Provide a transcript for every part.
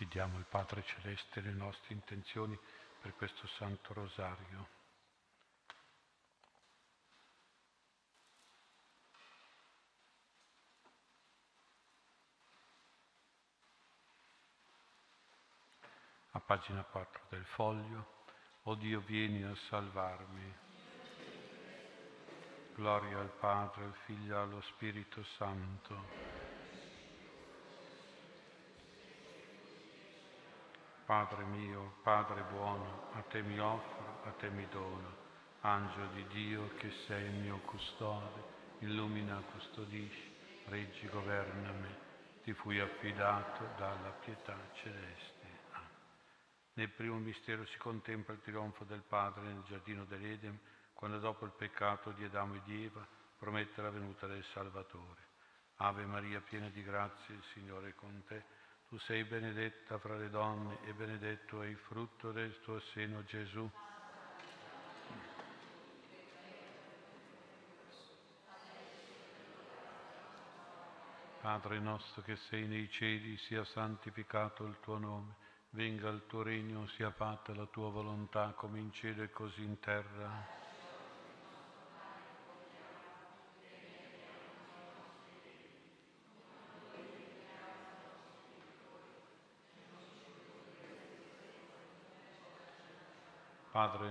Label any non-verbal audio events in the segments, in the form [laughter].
Affidiamo al Padre Celeste le nostre intenzioni per questo Santo Rosario. A pagina 4 del foglio, O Dio vieni a salvarmi. Gloria al Padre, al Figlio e allo Spirito Santo Padre mio, Padre buono, a te mi offro, a te mi dono. Angelo di Dio che sei il mio custode, illumina, custodisci, reggi, governa me. Ti fui affidato dalla pietà celeste. Amen. Nel primo mistero si contempla il trionfo del Padre nel giardino dell'Eden, quando dopo il peccato di Adamo e di Eva promette la venuta del Salvatore. Ave Maria, piena di grazia, il Signore è con te. Tu sei benedetta fra le donne e benedetto è il frutto del tuo seno, Gesù. Padre nostro che sei nei cieli, sia santificato il tuo nome, venga il tuo regno, sia fatta la tua volontà come in cielo e così in terra. Padre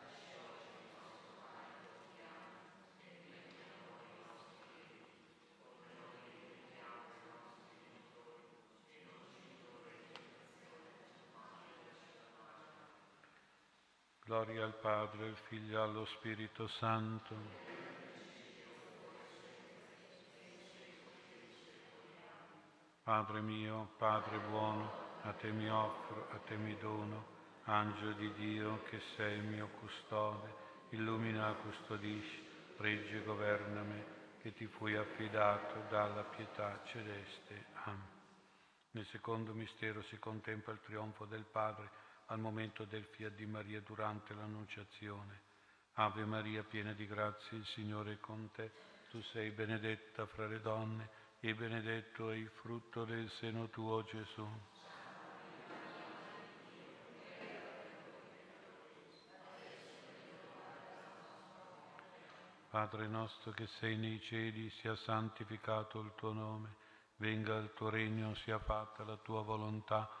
Gloria al Padre, al Figlio e allo Spirito Santo. Padre mio, Padre buono, a te mi offro, a te mi dono, angelo di Dio che sei il mio custode, illumina custodisci, reggi e governami, che ti fui affidato dalla pietà celeste. Amen. Nel secondo mistero si contempla il trionfo del Padre al momento del fiat di Maria durante l'Annunciazione. Ave Maria, piena di grazia, il Signore è con te. Tu sei benedetta fra le donne e benedetto è il frutto del seno tuo, Gesù. Padre nostro che sei nei cieli, sia santificato il tuo nome, venga il tuo regno, sia fatta la tua volontà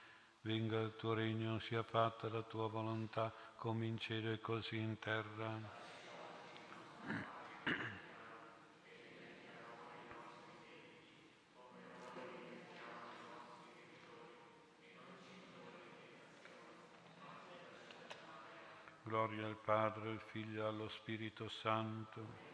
venga il tuo regno, sia fatta la tua volontà, come in cielo e così in terra. Gloria al Padre, al Figlio e allo Spirito Santo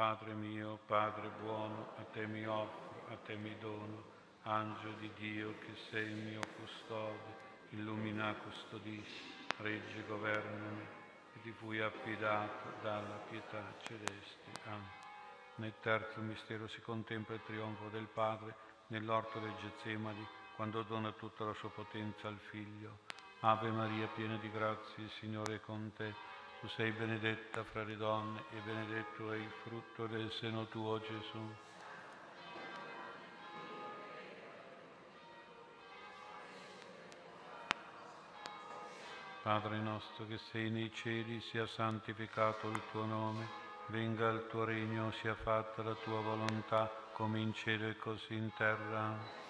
Padre mio, Padre buono, a te mi offro, a te mi dono, angelo di Dio che sei il mio custode, illumina, custodisci, reggi, governami, e ti fui affidato dalla pietà celeste. Amen. Nel terzo mistero si contempla il trionfo del Padre nell'orto del Getsemani, quando dona tutta la sua potenza al Figlio. Ave Maria, piena di grazia, il Signore è con te. Tu sei benedetta fra le donne e benedetto è il frutto del seno tuo, Gesù. Padre nostro che sei nei cieli, sia santificato il tuo nome, venga il tuo regno, sia fatta la tua volontà, come in cielo e così in terra.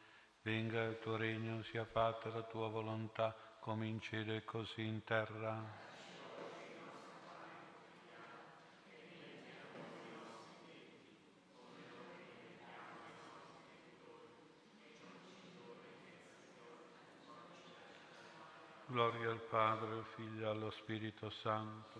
Venga il tuo regno, sia fatta la tua volontà, come in cielo e così in terra. Gloria al Padre, al Figlio e allo Spirito Santo.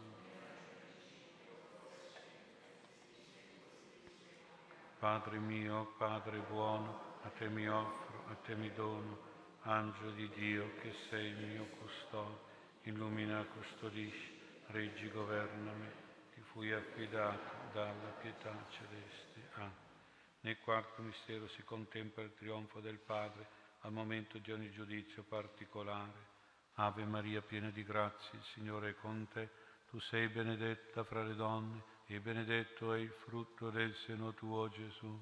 Padre mio, Padre buono, a te mi offro, a te mi dono, angelo di Dio che sei il mio custode, illumina, custodisci, reggi, governami, ti fui affidato dalla pietà celeste. Ah. Nel quarto mistero si contempla il trionfo del Padre al momento di ogni giudizio particolare. Ave Maria, piena di grazia, il Signore è con te. Tu sei benedetta fra le donne e benedetto è il frutto del seno tuo, Gesù.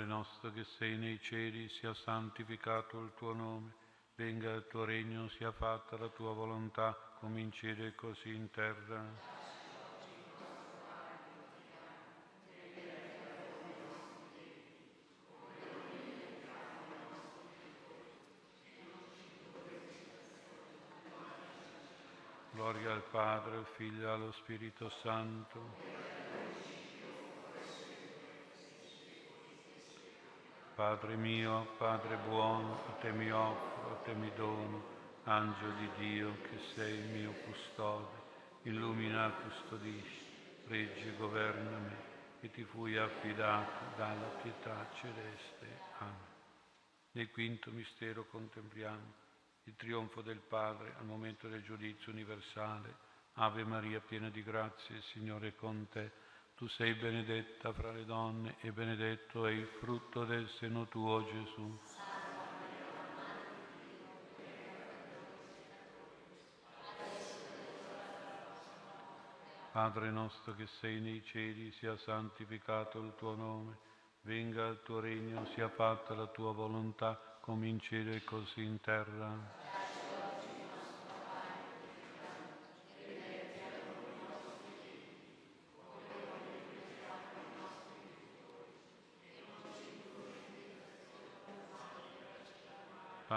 Padre nostro che sei nei cieli, sia santificato il tuo nome venga il tuo regno, sia fatta la tua volontà, come in cielo e così in terra. Gloria al Padre, al Figlio e allo Spirito Santo Padre mio, Padre buono, a te mi offro, a te mi dono, angelo di Dio che sei il mio custode, illumina, custodisci, reggi, governami, che ti fui affidato dalla pietà celeste. Amen. Nel quinto mistero contempliamo il trionfo del Padre al momento del giudizio universale. Ave Maria, piena di grazia, il Signore è con te tu sei benedetta fra le donne e benedetto è il frutto del seno tuo, Gesù. Padre nostro che sei nei cieli, sia santificato il tuo nome, venga il tuo regno, sia fatta la tua volontà, come in cielo e così in terra.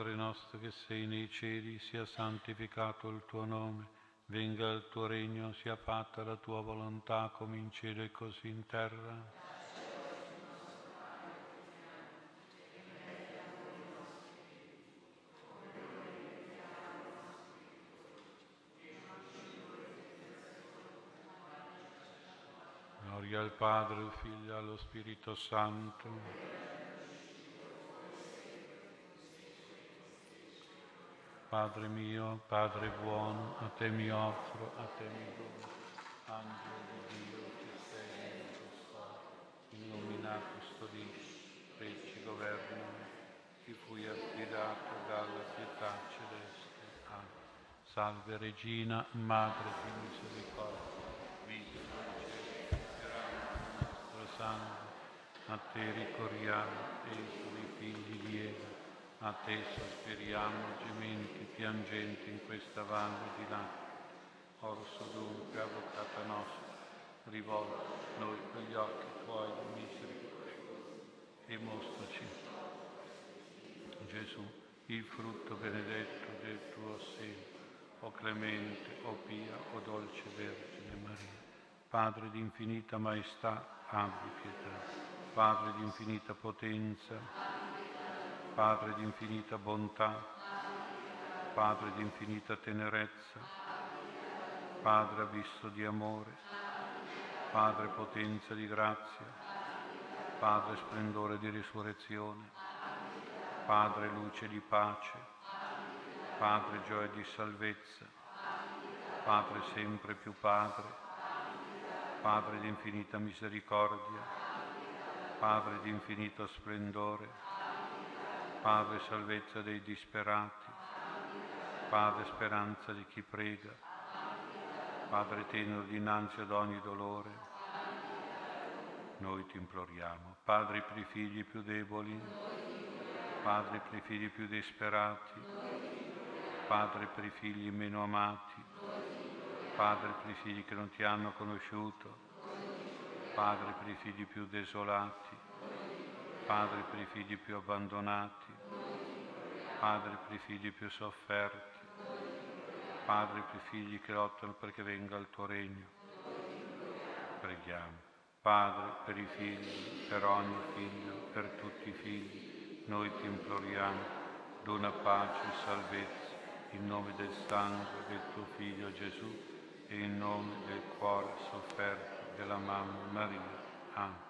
Padre nostro che sei nei cieli, sia santificato il tuo nome, venga il tuo regno, sia fatta la tua volontà come in cielo e così in terra. Gloria al Padre, al Figlio e allo Spirito Santo. Padre mio, Padre buono, a te mi offro, a te mi dono, angelo di Dio che sei nel custode, illumina, custodisci, reggi, governami, ti fui affidato dalla pietà celeste. Amen. Salve Regina, Madre di misericordia sangue, a te ricorriamo, esu i figli di Eva, a te sospiriamo gementi, piangenti in questa valle di lacrime. Orso dunque, avvocata nostra, rivolta noi quegli occhi tuoi di misericordia e mostraci, Gesù, il frutto benedetto del tuo seno, o clemente, o pia, o dolce Vergine Maria, Padre di infinita maestà, abbi pietà. Padre di infinita potenza, Padre di infinita bontà, Padre di infinita tenerezza, Padre abisso di amore, Padre potenza di grazia, Padre splendore di risurrezione, Padre luce di pace, Padre gioia di salvezza, Padre sempre più Padre, Padre di infinita misericordia, Padre di infinito splendore, Padre salvezza dei disperati, Padre speranza di chi prega, Padre tenero dinanzi ad ogni dolore, noi ti imploriamo. Padre per i figli più deboli, Padre per i figli più disperati, Padre per i figli meno amati, Padre per i figli che non ti hanno conosciuto, Padre per i figli più desolati, Padre per i figli più abbandonati, Padre per i figli più sofferti, Padre per i figli che lottano perché venga il tuo regno. Preghiamo. Padre, per i figli, per ogni figlio, per tutti i figli, noi ti imploriamo, dona pace e salvezza, in nome del sangue del tuo Figlio Gesù e in nome del cuore sofferto della mamma Maria. Amen.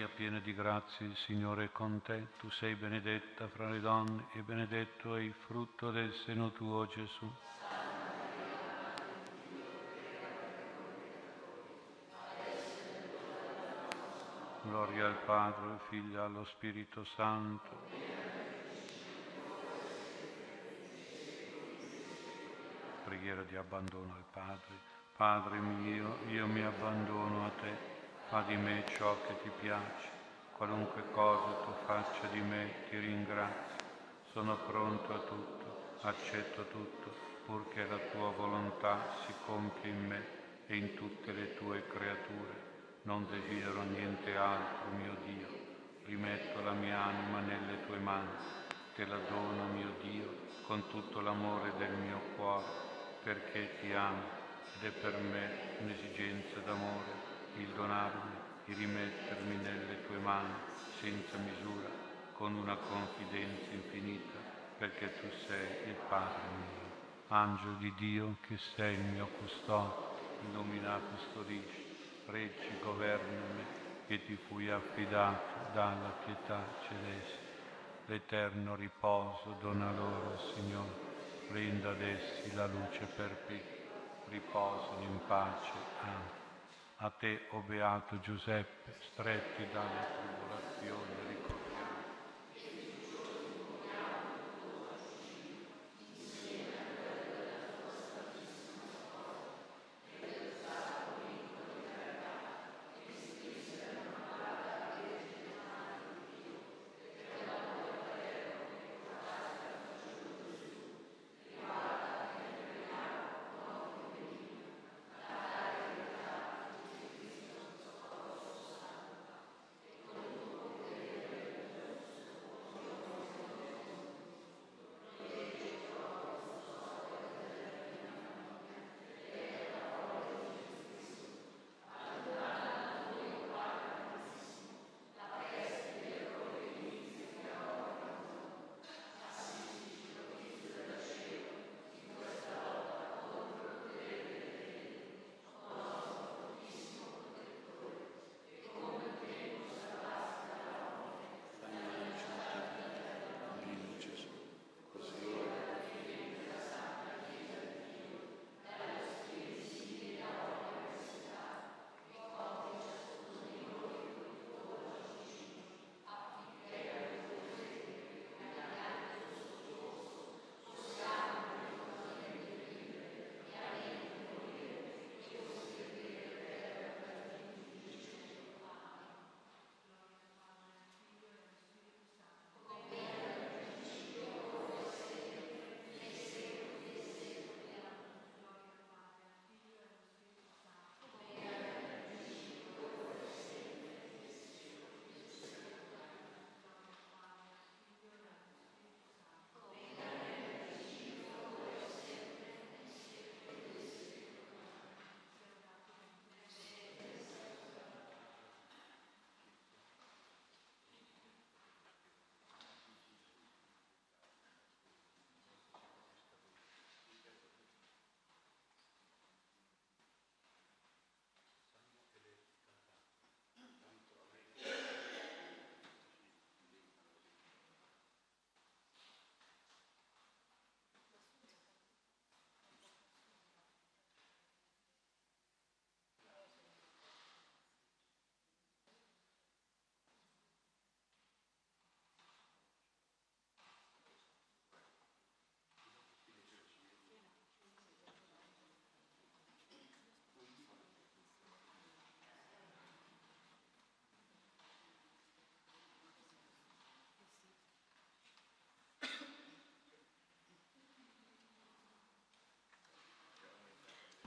Maria, piena di grazia, il Signore è con te. Tu sei benedetta fra le donne e benedetto è il frutto del seno tuo, Gesù. Gloria al Padre, al Figlio allo Spirito Santo. Preghiera di abbandono al Padre. Padre mio, io mi abbandono a te fa di me ciò che ti piace, qualunque cosa tu faccia di me ti ringrazio, sono pronto a tutto, accetto tutto, purché la tua volontà si compia in me e in tutte le tue creature. Non desidero niente altro, mio Dio, rimetto la mia anima nelle tue mani, te la dono, mio Dio, con tutto l'amore del mio cuore, perché ti amo ed è per me un'esigenza d'amore donarmi, il rimettermi nelle tue mani senza misura, con una confidenza infinita, perché tu sei il Padre mio. Angelo di Dio che sei il mio custode, illumina, custodisci, reggi, governami, che ti fui affidato dalla pietà celeste. L'eterno riposo dona loro, Signore, renda ad essi la luce perpetua, riposano in pace. Amen. A te, o oh Beato Giuseppe, stretti dalle tribolazioni,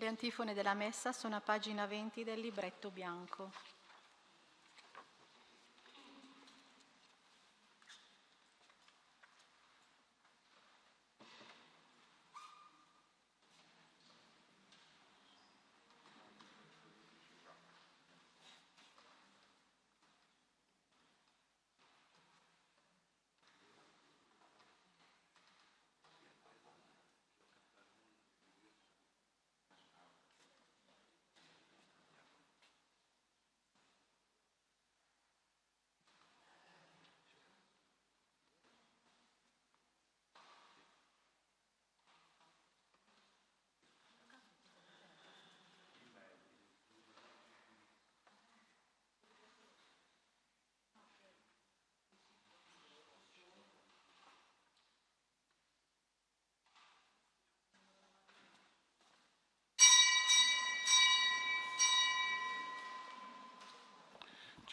Le antifone della messa sono a pagina 20 del libretto bianco.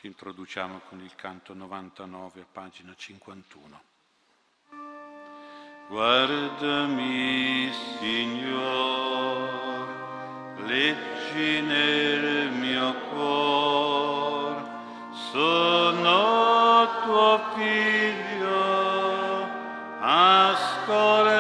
Ci introduciamo con il canto 99 a pagina 51. Guardami, Signore, leggi nel mio cuore, sono tuo figlio, ascoltami.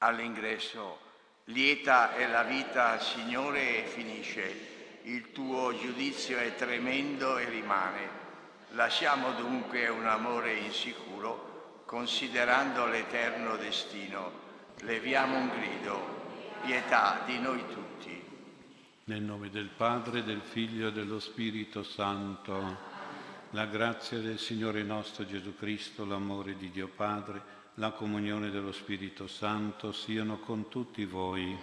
All'ingresso. Lieta è la vita, Signore, e finisce. Il tuo giudizio è tremendo e rimane. Lasciamo dunque un amore insicuro, considerando l'eterno destino. leviamo un grido, pietà di noi tutti. Nel nome del Padre, del Figlio e dello Spirito Santo, la grazia del Signore nostro Gesù Cristo, l'amore di Dio Padre, la comunione dello Spirito Santo siano con tutti voi.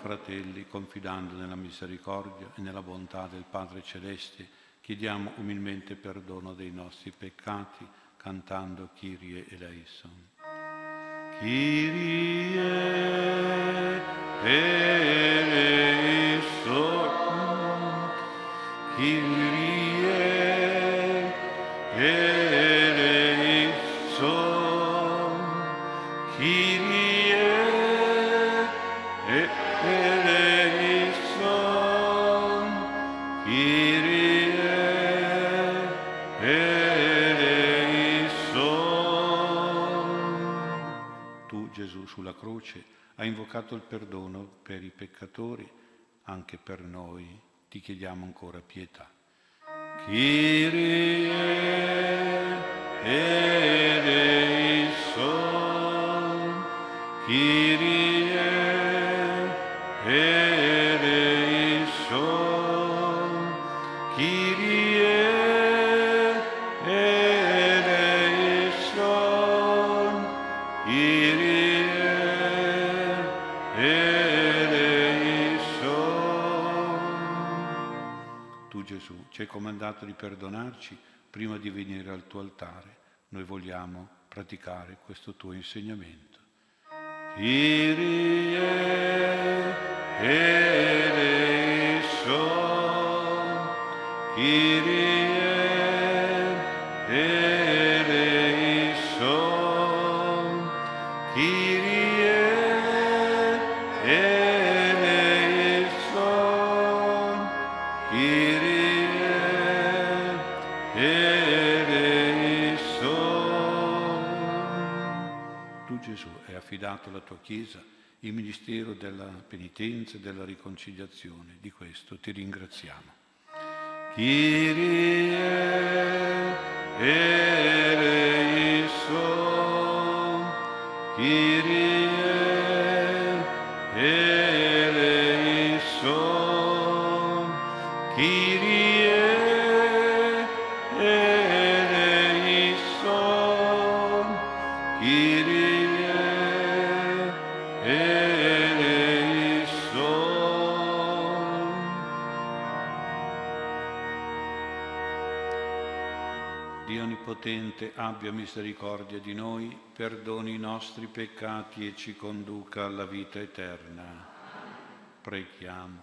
Fratelli, confidando nella misericordia e nella bontà del Padre Celeste, chiediamo umilmente perdono dei nostri peccati, cantando Kyrie eleison. Kyrie eleison, Kyrie croce hai invocato il perdono per i peccatori, anche per noi ti chiediamo ancora pietà. Kyrie eleison, Kyrie comandato di perdonarci prima di venire al tuo altare. Noi vogliamo praticare questo tuo insegnamento. Kyrie eleison, Kyrie tua Chiesa il ministero della penitenza e della riconciliazione. Di questo ti ringraziamo. Kyrie eleison, Kyrie Dio Onnipotente abbia misericordia di noi, perdoni i nostri peccati e ci conduca alla vita eterna. Preghiamo.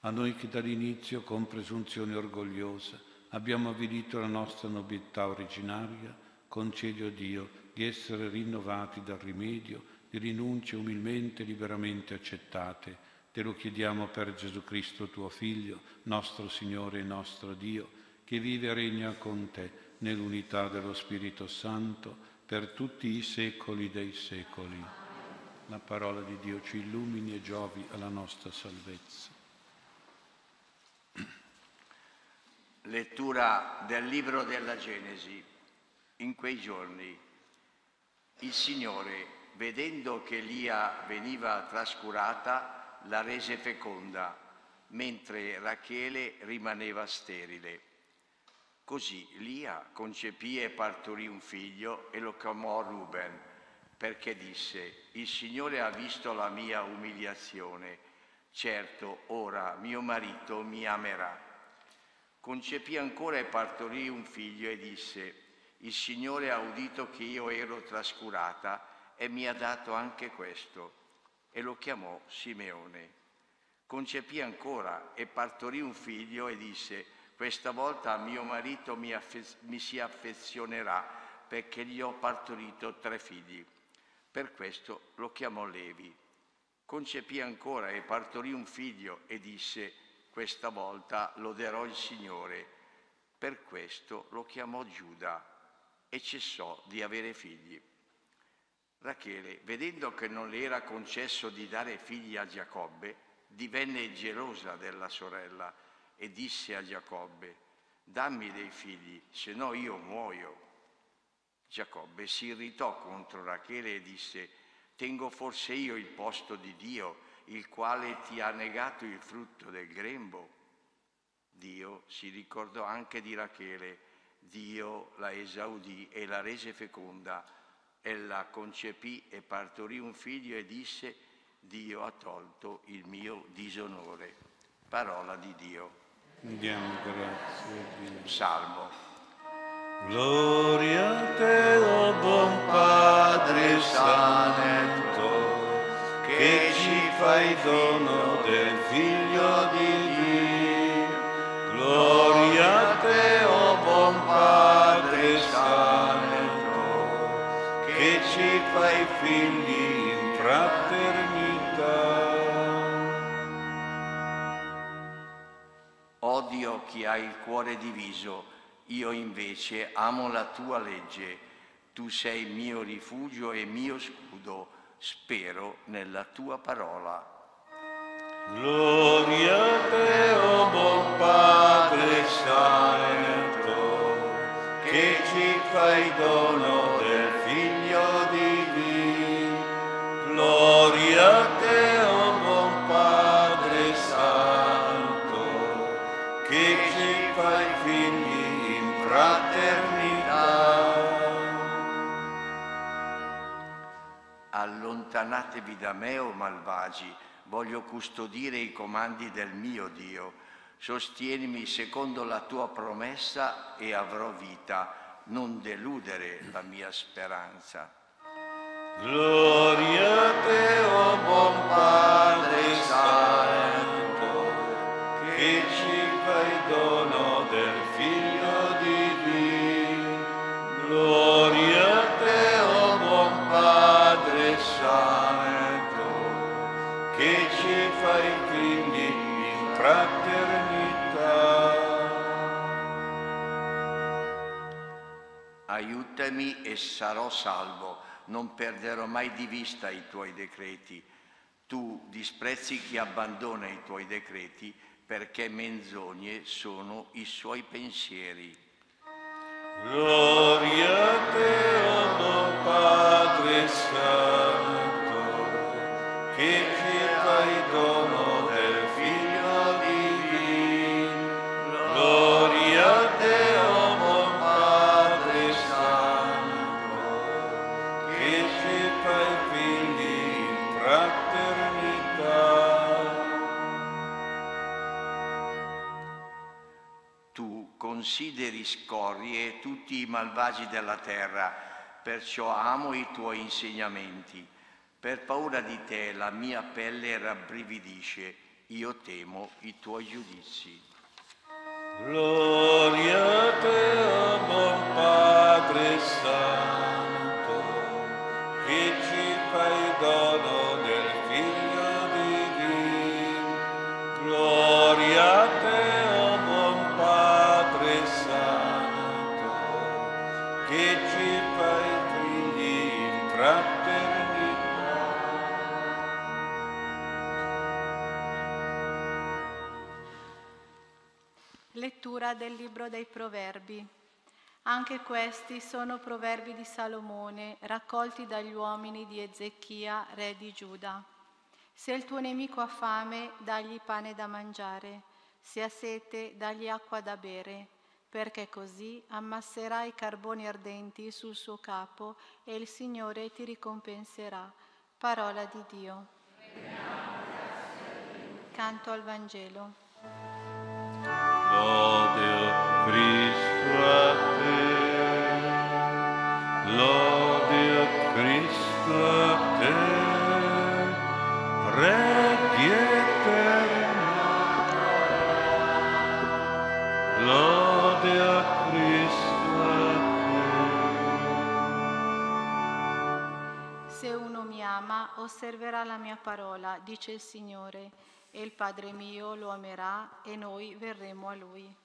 A noi che dall'inizio, con presunzione orgogliosa, abbiamo avvilito la nostra nobiltà originaria, concedi, o Dio, di essere rinnovati dal rimedio di rinunce umilmente e liberamente accettate. Te lo chiediamo per Gesù Cristo, tuo Figlio, nostro Signore e nostro Dio, che vive e regna con te nell'unità dello Spirito Santo per tutti i secoli dei secoli. La parola di Dio ci illumini e giovi alla nostra salvezza. [clears throat] Lettura del libro della Genesi. In quei giorni il Signore, vedendo che Lia veniva trascurata, la rese feconda, mentre Rachele rimaneva sterile. Così Lia concepì e partorì un figlio e lo chiamò Ruben, perché disse, il Signore ha visto la mia umiliazione, certo ora mio marito mi amerà. Concepì ancora e partorì un figlio e disse, il Signore ha udito che io ero trascurata e mi ha dato anche questo. E lo chiamò Simeone. Concepì ancora e partorì un figlio e disse, questa volta mio marito mi, affe- mi si affezionerà perché gli ho partorito tre figli. Per questo lo chiamò Levi. Concepì ancora e partorì un figlio e disse, questa volta loderò il Signore. Per questo lo chiamò Giuda e cessò di avere figli. Rachele, vedendo che non le era concesso di dare figli a Giacobbe, divenne gelosa della sorella e disse a Giacobbe, dammi dei figli, se no io muoio. Giacobbe si irritò contro Rachele e disse, tengo forse io il posto di Dio, il quale ti ha negato il frutto del grembo? Dio si ricordò anche di Rachele, Dio la esaudì e la rese feconda. Ella concepì e partorì un figlio e disse, Dio ha tolto il mio disonore. Parola di Dio. Diamo grazie. Salmo. Gloria a te, oh buon Padre Santo, che ci fai dono del Figlio di Dio. Gloria a te, oh buon Padre Santo, che ci fai figli in fraternità. Chi ha il cuore diviso, io invece amo la tua legge. Tu sei mio rifugio e mio scudo, spero nella tua parola. Gloria a te, oh buon Padre Santo, che ci fai dono Allontanatevi da me, o malvagi, voglio custodire i comandi del mio Dio. Sostienimi secondo la tua promessa e avrò vita, non deludere la mia speranza. Gloria a te, oh buon Padre Santo, che ci fai dono Aiutami e sarò salvo, non perderò mai di vista i tuoi decreti. Tu disprezzi chi abbandona i tuoi decreti perché menzogne sono i suoi pensieri. Gloria a te, oh Padre Santo, che ci fai consideri scorie tutti i malvagi della terra, perciò amo i tuoi insegnamenti. Per paura di te la mia pelle rabbrividisce, io temo i tuoi giudizi. Gloria a te, buon Padre Santo, Lettura del libro dei Proverbi. Anche questi sono proverbi di Salomone, raccolti dagli uomini di Ezechia, re di Giuda. Se il tuo nemico ha fame, dagli pane da mangiare, se ha sete, dagli acqua da bere, perché così ammasserai carboni ardenti sul suo capo e il Signore ti ricompenserà. Parola di Dio. Canto al Vangelo. A Cristo a te, lode Cristo a te, preghi eterna. Lode a Cristo a Se uno mi ama, osserverà la mia parola, dice il Signore, e il Padre mio lo amerà e noi verremo a lui.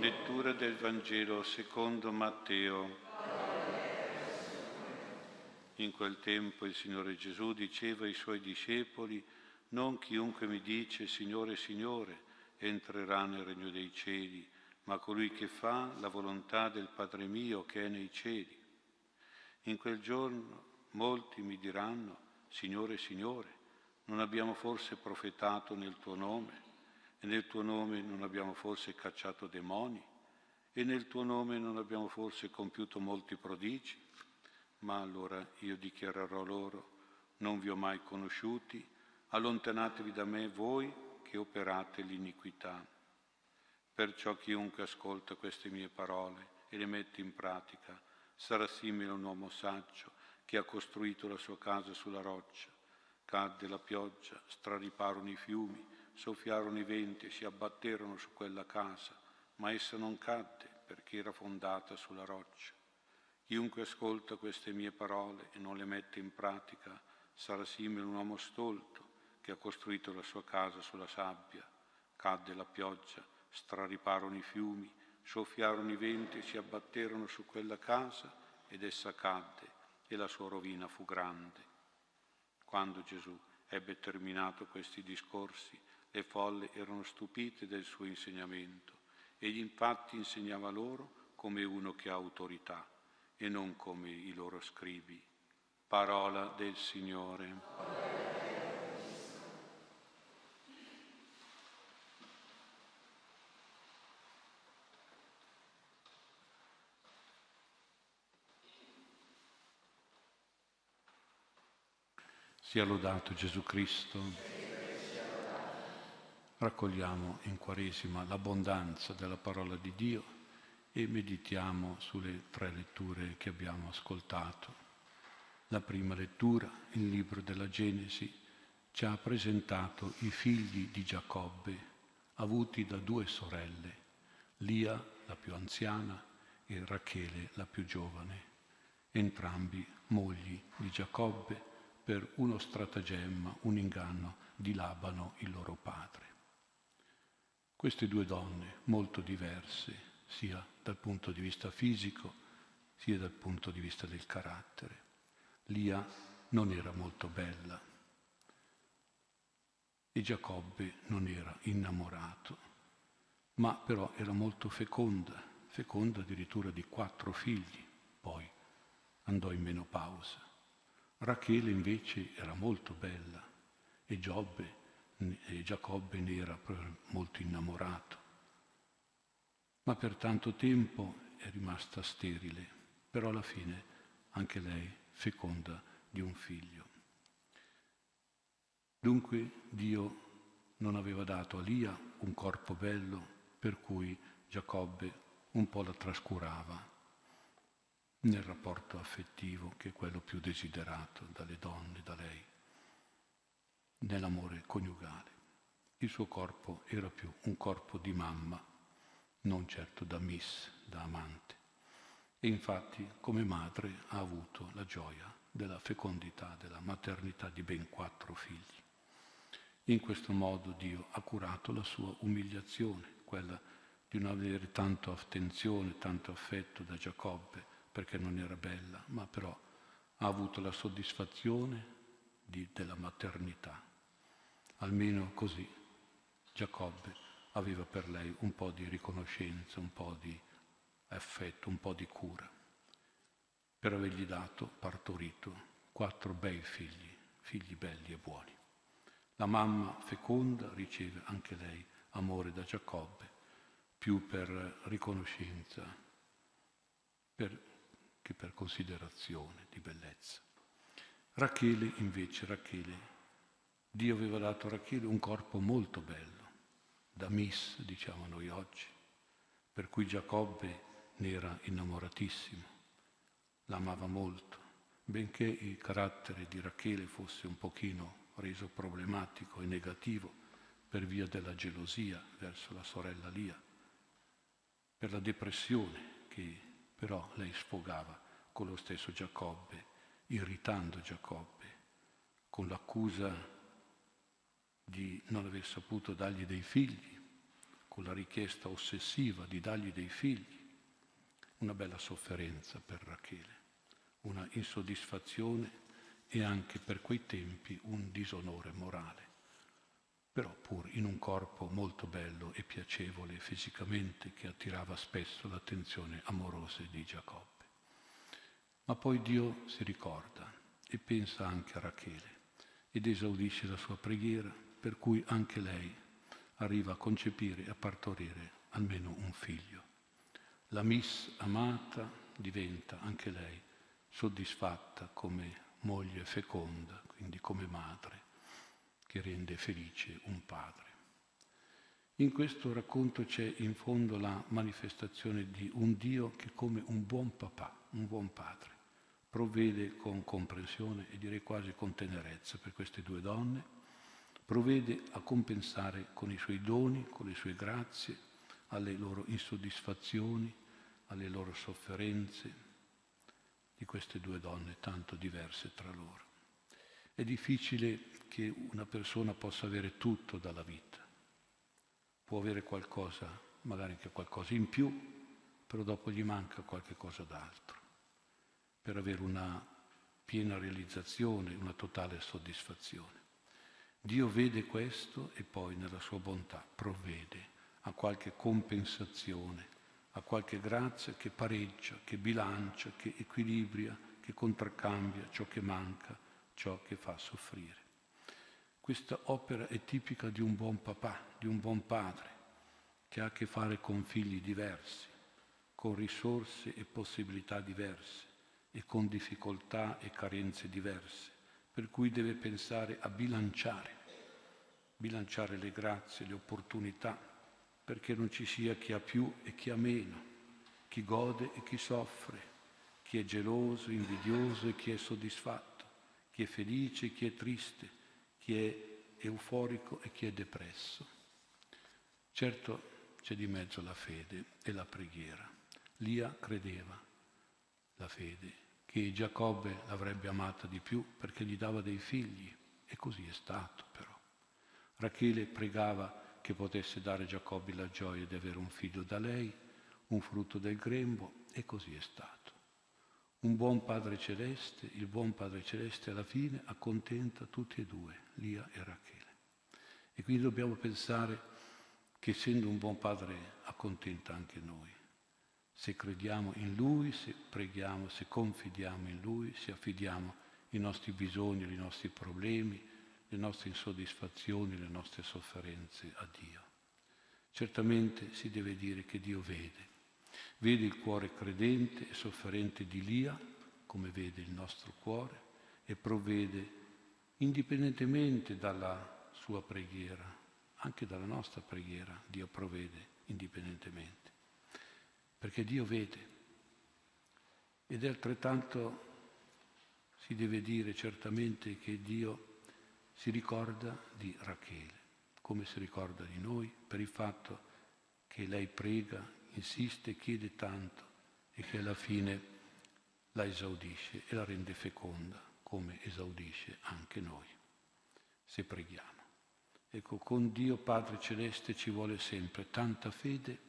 Lettura del Vangelo secondo Matteo. In quel tempo il Signore Gesù diceva ai suoi discepoli, non chiunque mi dice Signore, Signore, entrerà nel regno dei cieli, ma colui che fa la volontà del Padre mio che è nei cieli. In quel giorno molti mi diranno, Signore, Signore, non abbiamo forse profetato nel tuo nome? E nel tuo nome non abbiamo forse cacciato demoni? E nel tuo nome non abbiamo forse compiuto molti prodigi? Ma allora io dichiarerò loro, non vi ho mai conosciuti, allontanatevi da me voi che operate l'iniquità. Perciò chiunque ascolta queste mie parole e le mette in pratica sarà simile a un uomo saggio che ha costruito la sua casa sulla roccia Cadde la pioggia, strariparono i fiumi, soffiarono i venti e si abbatterono su quella casa, ma essa non cadde perché era fondata sulla roccia. Chiunque ascolta queste mie parole e non le mette in pratica sarà simile a un uomo stolto che ha costruito la sua casa sulla sabbia. Cadde la pioggia, strariparono i fiumi, soffiarono i venti e si abbatterono su quella casa ed essa cadde e la sua rovina fu grande. Quando Gesù ebbe terminato questi discorsi, le folle erano stupite del suo insegnamento. Egli infatti insegnava loro come uno che ha autorità e non come i loro scribi. Parola del Signore. Sia lodato Gesù Cristo. Raccogliamo in Quaresima l'abbondanza della parola di Dio e meditiamo sulle tre letture che abbiamo ascoltato. La prima lettura, il libro della Genesi, ci ha presentato i figli di Giacobbe, avuti da due sorelle, Lia, la più anziana, e Rachele, la più giovane, entrambi mogli di Giacobbe per uno stratagemma, un inganno di Labano, il loro padre. Queste due donne, molto diverse, sia dal punto di vista fisico, sia dal punto di vista del carattere. Lia non era molto bella e Giacobbe non era innamorato, ma però era molto feconda, feconda addirittura di quattro figli, poi andò in menopausa. Rachele invece era molto bella e, Giobbe, Giacobbe ne era molto innamorato. Ma per tanto tempo è rimasta sterile, però alla fine anche lei feconda di un figlio. Dunque Dio non aveva dato a Lia un corpo bello per cui Giacobbe un po' la trascurava nel rapporto affettivo che è quello più desiderato dalle donne, da lei, nell'amore coniugale. Il suo corpo era più un corpo di mamma, non certo da miss, da amante. E infatti come madre ha avuto la gioia della fecondità, della maternità di ben quattro figli. In questo modo Dio ha curato la sua umiliazione, quella di non avere tanto attenzione, tanto affetto da Giacobbe, perché non era bella, ma però ha avuto la soddisfazione di, della maternità. Almeno così Giacobbe aveva per lei un po' di riconoscenza, un po' di affetto, un po' di cura, per avergli dato, partorito, quattro bei figli, figli belli e buoni. La mamma feconda riceve anche lei amore da Giacobbe, più per riconoscenza, per che per considerazione di bellezza. Rachele invece, Rachele, Dio aveva dato a Rachele un corpo molto bello, da miss diciamo noi oggi, per cui Giacobbe ne era innamoratissimo, l'amava molto, benché il carattere di Rachele fosse un pochino reso problematico e negativo per via della gelosia verso la sorella Lia, per la depressione che però lei sfogava con lo stesso Giacobbe, irritando Giacobbe, con l'accusa di non aver saputo dargli dei figli, con la richiesta ossessiva di dargli dei figli, una bella sofferenza per Rachele, una insoddisfazione e anche per quei tempi un disonore morale, però pur in un corpo molto bello e piacevole fisicamente che attirava spesso l'attenzione amorosa di Giacobbe. Ma poi Dio si ricorda e pensa anche a Rachele ed esaudisce la sua preghiera, per cui anche lei arriva a concepire e a partorire almeno un figlio. La Miss amata diventa anche lei soddisfatta come moglie feconda, quindi come madre, che rende felice un padre. In questo racconto c'è in fondo la manifestazione di un Dio che come un buon papà, un buon padre, provvede con comprensione e direi quasi con tenerezza per queste due donne, provvede a compensare con i suoi doni, con le sue grazie, alle loro insoddisfazioni, alle loro sofferenze di queste due donne tanto diverse tra loro. È difficile che una persona possa avere tutto dalla vita. Può avere qualcosa, magari anche qualcosa in più, però dopo gli manca qualche cosa d'altro per avere una piena realizzazione, una totale soddisfazione. Dio vede questo e poi nella sua bontà provvede a qualche compensazione, a qualche grazia che pareggia, che bilancia, che equilibria, che contraccambia ciò che manca, ciò che fa soffrire. Questa opera è tipica di un buon papà, di un buon padre, che ha a che fare con figli diversi, con risorse e possibilità diverse e con difficoltà e carenze diverse, per cui deve pensare a bilanciare, bilanciare le grazie, le opportunità, perché non ci sia chi ha più e chi ha meno, chi gode e chi soffre, chi è geloso, invidioso e chi è soddisfatto, chi è felice e chi è triste, chi è euforico e chi è depresso. Certo c'è di mezzo la fede e la preghiera. Lia credeva, la fede, che Giacobbe l'avrebbe amata di più perché gli dava dei figli e così è stato però. Rachele pregava che potesse dare Giacobbe la gioia di avere un figlio da lei, un frutto del grembo e così è stato. Un buon Padre Celeste, il buon Padre Celeste alla fine accontenta tutti e due, Lia e Rachele. E quindi dobbiamo pensare che essendo un buon Padre accontenta anche noi se crediamo in Lui, se preghiamo, se confidiamo in Lui, se affidiamo i nostri bisogni, i nostri problemi, le nostre insoddisfazioni, le nostre sofferenze a Dio. Certamente si deve dire che Dio vede, vede il cuore credente e sofferente di Lia, come vede il nostro cuore, e provvede indipendentemente dalla sua preghiera, anche dalla nostra preghiera, Dio provvede indipendentemente perché Dio vede. Ed è altrettanto, si deve dire certamente che Dio si ricorda di Rachele, come si ricorda di noi, per il fatto che lei prega, insiste, chiede tanto e che alla fine la esaudisce e la rende feconda, come esaudisce anche noi, se preghiamo. Ecco, con Dio Padre Celeste ci vuole sempre tanta fede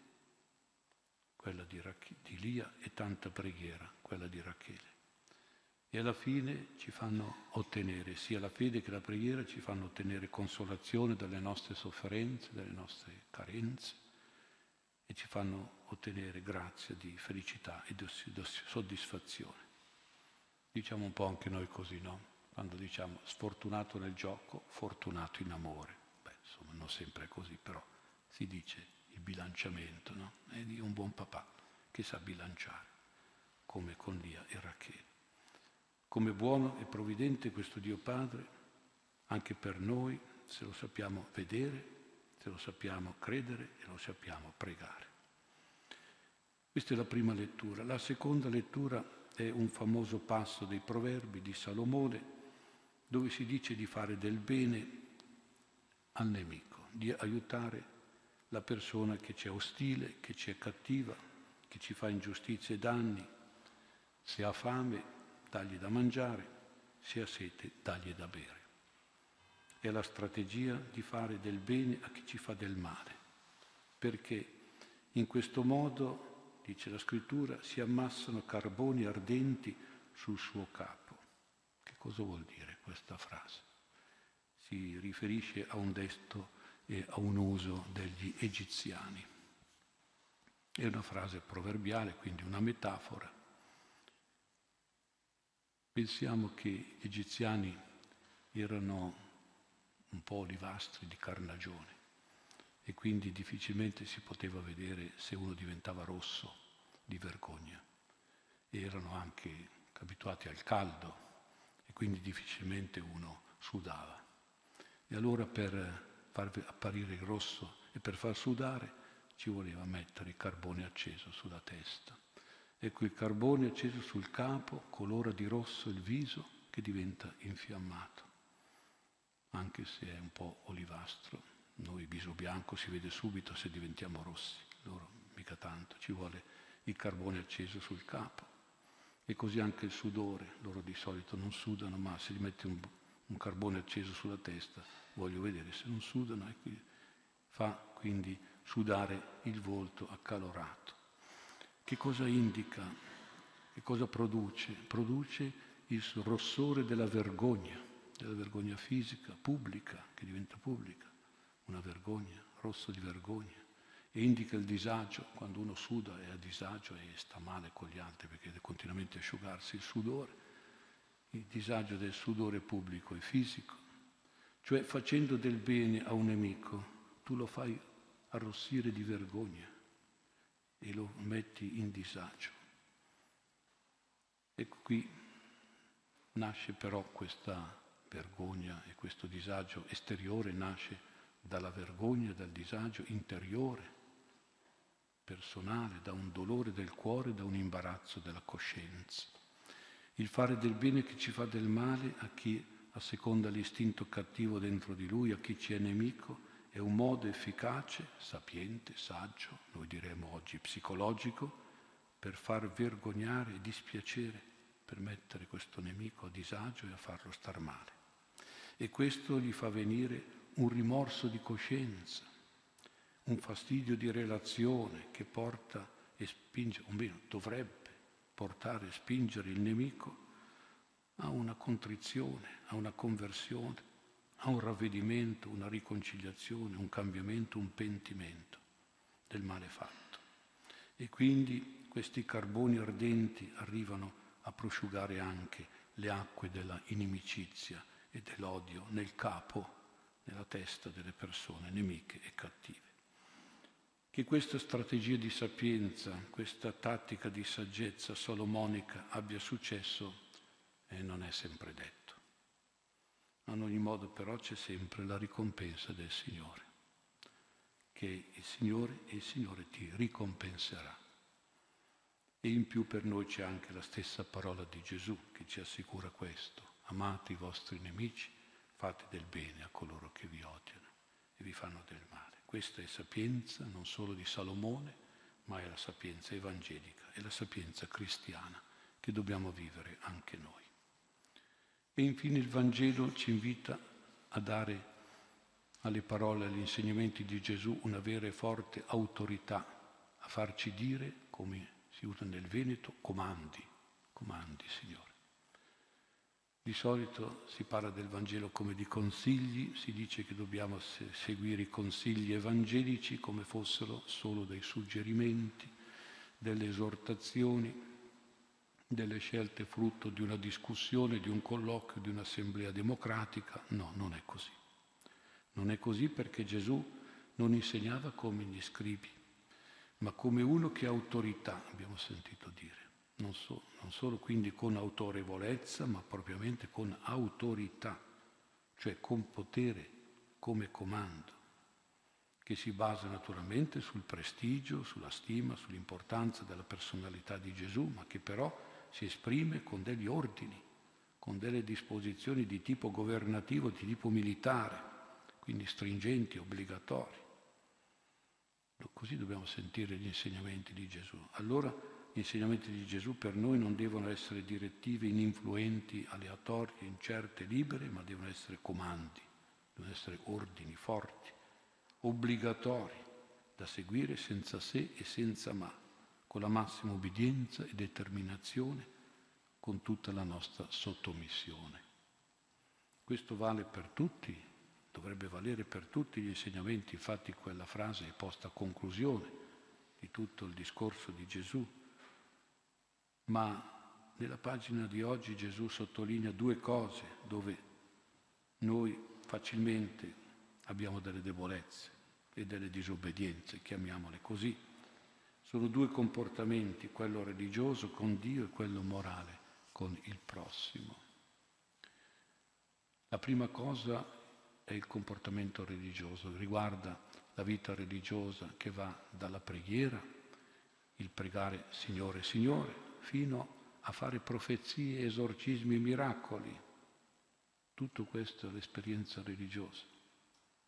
quella di, Rach- di Lia, e tanta preghiera, quella di Rachele. E alla fine ci fanno ottenere, sia la fede che la preghiera ci fanno ottenere consolazione dalle nostre sofferenze, dalle nostre carenze e ci fanno ottenere grazia di felicità e di soddisfazione. Diciamo un po' anche noi così, no? Quando diciamo sfortunato nel gioco, fortunato in amore. Beh, insomma, non sempre è così, però si dice bilanciamento, no? È di un buon papà che sa bilanciare, come con Lia e Rachele. Come buono e provvidente questo Dio Padre, anche per noi, se lo sappiamo vedere, se lo sappiamo credere e lo sappiamo pregare. Questa è la prima lettura. La seconda lettura è un famoso passo dei proverbi di Salomone, dove si dice di fare del bene al nemico, di aiutare la persona che ci è ostile, che ci è cattiva, che ci fa ingiustizie e danni. Se ha fame, dagli da mangiare, se ha sete, dagli da bere. è la strategia di fare del bene a chi ci fa del male, perché in questo modo, dice la scrittura, si ammassano carboni ardenti sul suo capo. Che cosa vuol dire questa frase? Si riferisce a un desto a un uso degli egiziani. È una frase proverbiale, quindi una metafora. Pensiamo che gli egiziani erano un po' olivastri di carnagione e quindi difficilmente si poteva vedere se uno diventava rosso di vergogna. E erano anche abituati al caldo e quindi difficilmente uno sudava. E allora per far apparire il rosso e per far sudare ci voleva mettere il carbone acceso sulla testa. Ecco il carbone acceso sul capo colora di rosso il viso che diventa infiammato anche se è un po' olivastro. Noi viso bianco si vede subito se diventiamo rossi, loro mica tanto, ci vuole il carbone acceso sul capo. E così anche il sudore, loro di solito non sudano, ma se gli metti un, un carbone acceso sulla testa, voglio vedere se non sudano, e qui fa quindi sudare il volto accalorato. Che cosa indica? Che cosa produce? Produce il rossore della vergogna della vergogna fisica, pubblica, che diventa pubblica, una vergogna, rosso di vergogna, e indica il disagio, quando uno suda è a disagio e sta male con gli altri perché deve continuamente asciugarsi il sudore, il disagio del sudore pubblico e fisico, cioè facendo del bene a un nemico, tu lo fai arrossire di vergogna e lo metti in disagio. Ecco qui nasce però questa vergogna e questo disagio esteriore nasce dalla vergogna, dal disagio interiore, personale, da un dolore del cuore, da un imbarazzo della coscienza. Il fare del bene che ci fa del male a chi asseconda l'istinto cattivo dentro di lui, a chi ci è nemico, è un modo efficace, sapiente, saggio, noi diremmo oggi psicologico, per far vergognare e dispiacere, per mettere questo nemico a disagio e a farlo star male. E questo gli fa venire un rimorso di coscienza, un fastidio di relazione che porta e spinge, o meno dovrebbe portare e spingere il nemico a una contrizione, a una conversione, a un ravvedimento, una riconciliazione, un cambiamento, un pentimento del male fatto. E quindi questi carboni ardenti arrivano a prosciugare anche le acque della inimicizia e dell'odio nel capo, nella testa delle persone nemiche e cattive. Che questa strategia di sapienza, questa tattica di saggezza solomonica abbia successo eh, non è sempre detto. In ogni modo però c'è sempre la ricompensa del Signore, che il Signore e il Signore ti ricompenserà. E in più per noi c'è anche la stessa parola di Gesù che ci assicura questo amate i vostri nemici, fate del bene a coloro che vi odiano e vi fanno del male. Questa è sapienza non solo di Salomone, ma è la sapienza evangelica, è la sapienza cristiana che dobbiamo vivere anche noi. E infine il Vangelo ci invita a dare alle parole, agli insegnamenti di Gesù una vera e forte autorità, a farci dire, come si usa nel Veneto, comandi, comandi Signore. Di solito si parla del Vangelo come di consigli, si dice che dobbiamo seguire i consigli evangelici come fossero solo dei suggerimenti, delle esortazioni, delle scelte frutto di una discussione, di un colloquio, di un'assemblea democratica. No, non è così. Non è così perché Gesù non insegnava come gli scribi, ma come uno che ha autorità, abbiamo sentito dire non, so, non solo quindi con autorevolezza, ma propriamente con autorità, cioè con potere come comando, che si basa naturalmente sul prestigio, sulla stima, sull'importanza della personalità di Gesù, ma che però si esprime con degli ordini, con delle disposizioni di tipo governativo, di tipo militare, quindi stringenti, obbligatori. Così dobbiamo sentire gli insegnamenti di Gesù. Allora gli insegnamenti di Gesù per noi non devono essere direttive ininfluenti, aleatorie, incerte, libere, ma devono essere comandi, devono essere ordini forti, obbligatori, da seguire senza se e senza ma, con la massima obbedienza e determinazione, con tutta la nostra sottomissione. Questo vale per tutti, dovrebbe valere per tutti gli insegnamenti, infatti quella frase è posta a conclusione di tutto il discorso di Gesù, ma nella pagina di oggi Gesù sottolinea due cose dove noi facilmente abbiamo delle debolezze e delle disobbedienze, chiamiamole così. Sono due comportamenti, quello religioso con Dio e quello morale con il prossimo. La prima cosa è il comportamento religioso, riguarda la vita religiosa che va dalla preghiera, il pregare Signore, Signore, fino a fare profezie, esorcismi miracoli. Tutto questo è l'esperienza religiosa,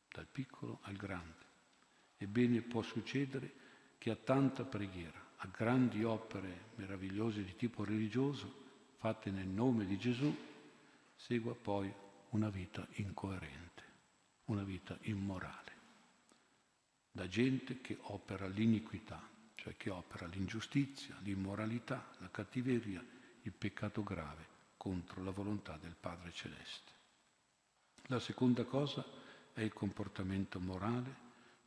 dal piccolo al grande. Ebbene può succedere che a tanta preghiera, a grandi opere meravigliose di tipo religioso, fatte nel nome di Gesù, segua poi una vita incoerente, una vita immorale, da gente che opera l'iniquità, cioè che opera l'ingiustizia, l'immoralità, la cattiveria, il peccato grave contro la volontà del Padre Celeste. La seconda cosa è il comportamento morale,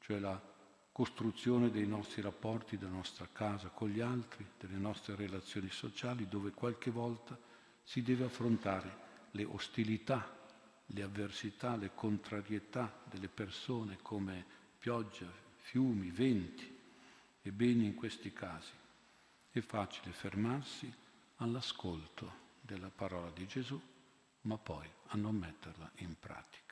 cioè la costruzione dei nostri rapporti, della nostra casa con gli altri, delle nostre relazioni sociali, dove qualche volta si deve affrontare le ostilità, le avversità, le contrarietà delle persone come pioggia, fiumi, venti. Ebbene in questi casi è facile fermarsi all'ascolto della parola di Gesù, ma poi a non metterla in pratica.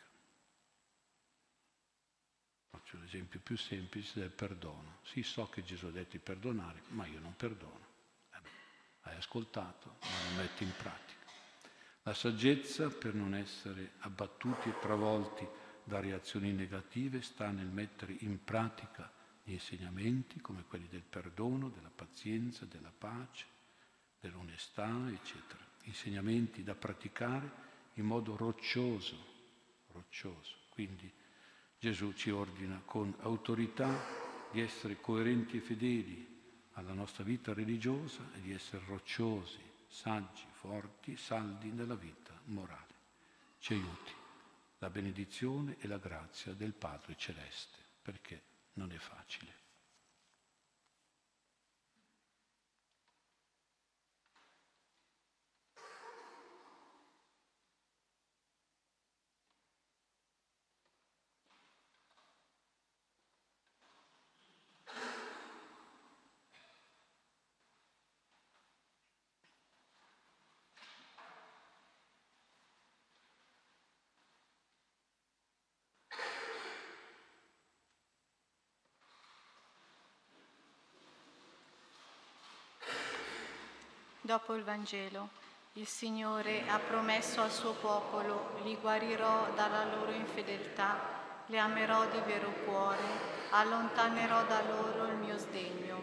Faccio l'esempio più semplice del perdono. Sì, so che Gesù ha detto di perdonare, ma io non perdono. Eh beh, hai ascoltato, ma non metti in pratica. La saggezza, per non essere abbattuti e travolti da reazioni negative, sta nel mettere in pratica gli insegnamenti come quelli del perdono, della pazienza, della pace, dell'onestà, eccetera. Insegnamenti da praticare in modo roccioso, roccioso. Quindi Gesù ci ordina con autorità di essere coerenti e fedeli alla nostra vita religiosa e di essere rocciosi, saggi, forti, saldi nella vita morale. Ci aiuti la benedizione e la grazia del Padre Celeste, perché non è facile. Dopo il Vangelo, il Signore ha promesso al suo popolo, li guarirò dalla loro infedeltà, li amerò di vero cuore, allontanerò da loro il mio sdegno.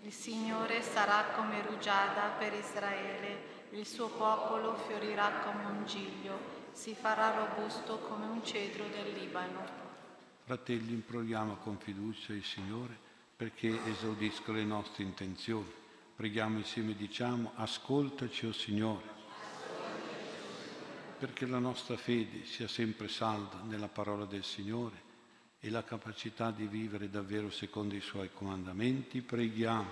Il Signore sarà come rugiada per Israele, il suo popolo fiorirà come un giglio, si farà robusto come un cedro del Libano. Fratelli, imploriamo con fiducia il Signore perché esaudisca le nostre intenzioni Preghiamo insieme diciamo, ascoltaci, o oh Signore, perché la nostra fede sia sempre salda nella parola del Signore e la capacità di vivere davvero secondo i Suoi comandamenti, preghiamo,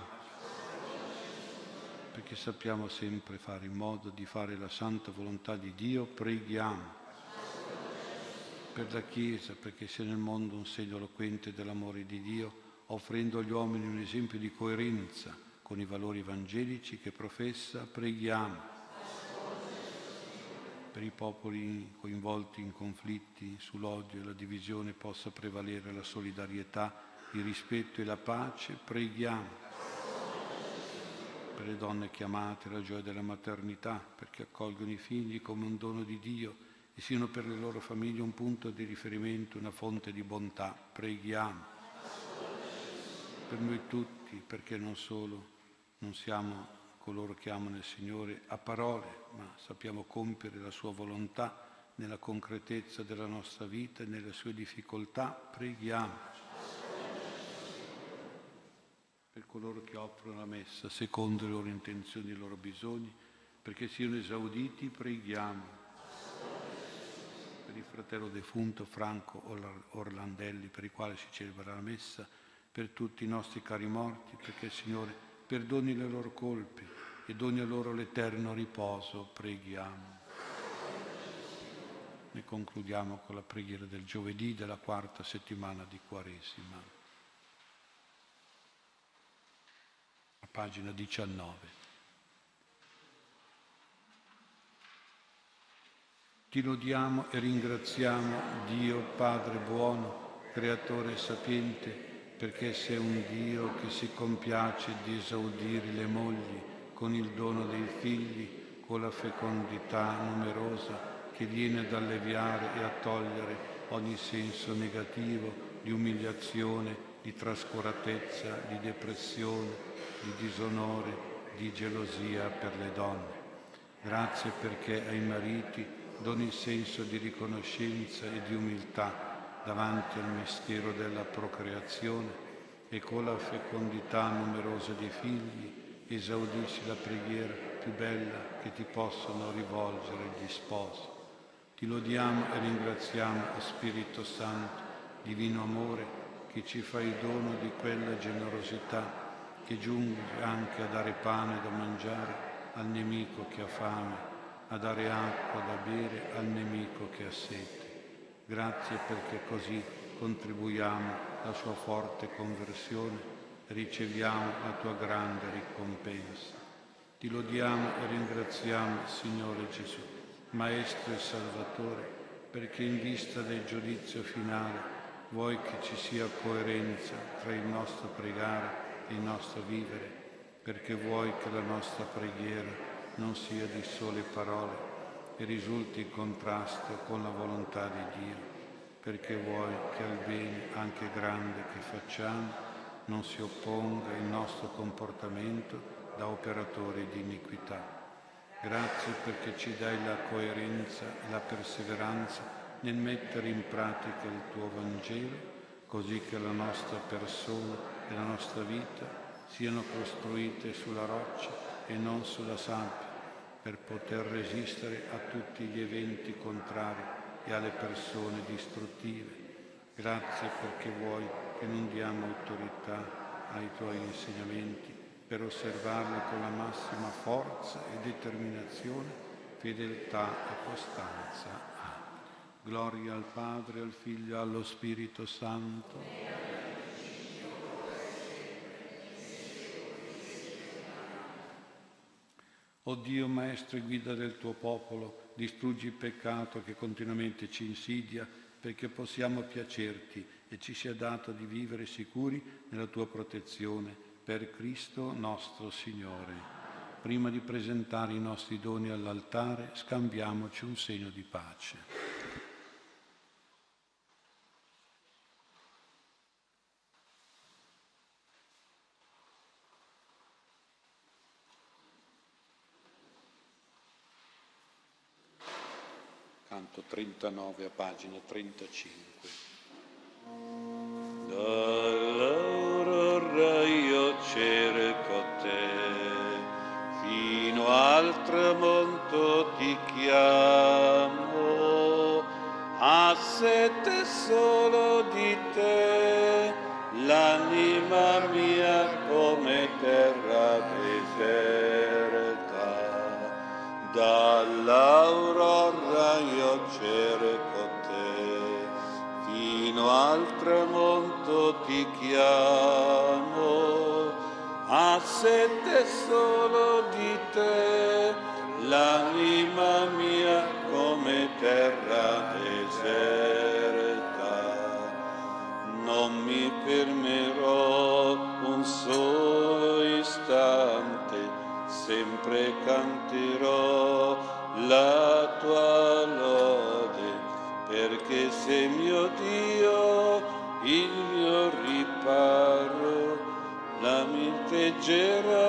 perché sappiamo sempre fare in modo di fare la santa volontà di Dio, preghiamo per la Chiesa, perché sia nel mondo un segno eloquente dell'amore di Dio, offrendo agli uomini un esempio di coerenza con i valori evangelici che professa, preghiamo per i popoli coinvolti in conflitti, sull'odio e la divisione possa prevalere la solidarietà, il rispetto e la pace, preghiamo per le donne chiamate alla gioia della maternità, perché accolgono i figli come un dono di Dio e siano per le loro famiglie un punto di riferimento, una fonte di bontà, preghiamo per noi tutti, perché non solo non siamo coloro che amano il Signore a parole, ma sappiamo compiere la sua volontà nella concretezza della nostra vita e nelle sue difficoltà, preghiamo. Per coloro che offrono la messa, secondo le loro intenzioni e i loro bisogni, perché siano esauditi, preghiamo. Per il fratello defunto Franco Orlandelli, per il quale si celebra la messa, per tutti i nostri cari morti, perché il Signore perdoni le loro colpe e doni a loro l'eterno riposo, preghiamo. Ne concludiamo con la preghiera del giovedì della quarta settimana di Quaresima. A pagina 19. Ti lodiamo e ringraziamo, Dio Padre buono, Creatore sapiente, perché sei un Dio che si compiace di esaudire le mogli con il dono dei figli, con la fecondità numerosa che viene ad alleviare e a togliere ogni senso negativo di umiliazione, di trascuratezza, di depressione, di disonore, di gelosia per le donne. Grazie perché ai mariti doni senso di riconoscenza e di umiltà davanti al mistero della procreazione e con la fecondità numerosa dei figli esaudisci la preghiera più bella che ti possono rivolgere gli sposi. Ti lodiamo e ringraziamo, Spirito Santo, divino amore, che ci fai dono di quella generosità che giunge anche a dare pane da mangiare al nemico che ha fame, a dare acqua da bere al nemico che ha sete. Grazie perché così contribuiamo alla sua forte conversione e riceviamo la tua grande ricompensa. Ti lodiamo e ringraziamo, Signore Gesù Maestro e Salvatore, perché in vista del giudizio finale vuoi che ci sia coerenza tra il nostro pregare e il nostro vivere, perché vuoi che la nostra preghiera non sia di sole parole e risulti in contrasto con la volontà di Dio, perché vuoi che al bene anche grande che facciamo non si opponga il nostro comportamento da operatori di iniquità. Grazie perché ci dai la coerenza e la perseveranza nel mettere in pratica il tuo Vangelo, così che la nostra persona e la nostra vita siano costruite sulla roccia e non sulla sabbia, per poter resistere a tutti gli eventi contrari e alle persone distruttive. Grazie perché vuoi che non diamo autorità ai tuoi insegnamenti, per osservarli con la massima forza e determinazione, fedeltà e costanza. Gloria al Padre, al Figlio e allo Spirito Santo. O Dio, Maestro e guida del tuo popolo, distruggi il peccato che continuamente ci insidia perché possiamo piacerti e ci sia dato di vivere sicuri nella tua protezione per Cristo nostro Signore. Prima di presentare i nostri doni all'altare, scambiamoci un segno di pace. Canto 39 a pagina 35. Dall'aurora io cerco te, fino al tramonto ti chiamo, a sete solo di te, l'anima mia come terra deserta. Dall'aurora al tramonto ti chiamo a sette solo di te, l'anima mia come terra deserta. Non mi fermerò un solo istante, sempre canterò la tua lode, perché sei mio Dio, il mio riparo lamenteggerai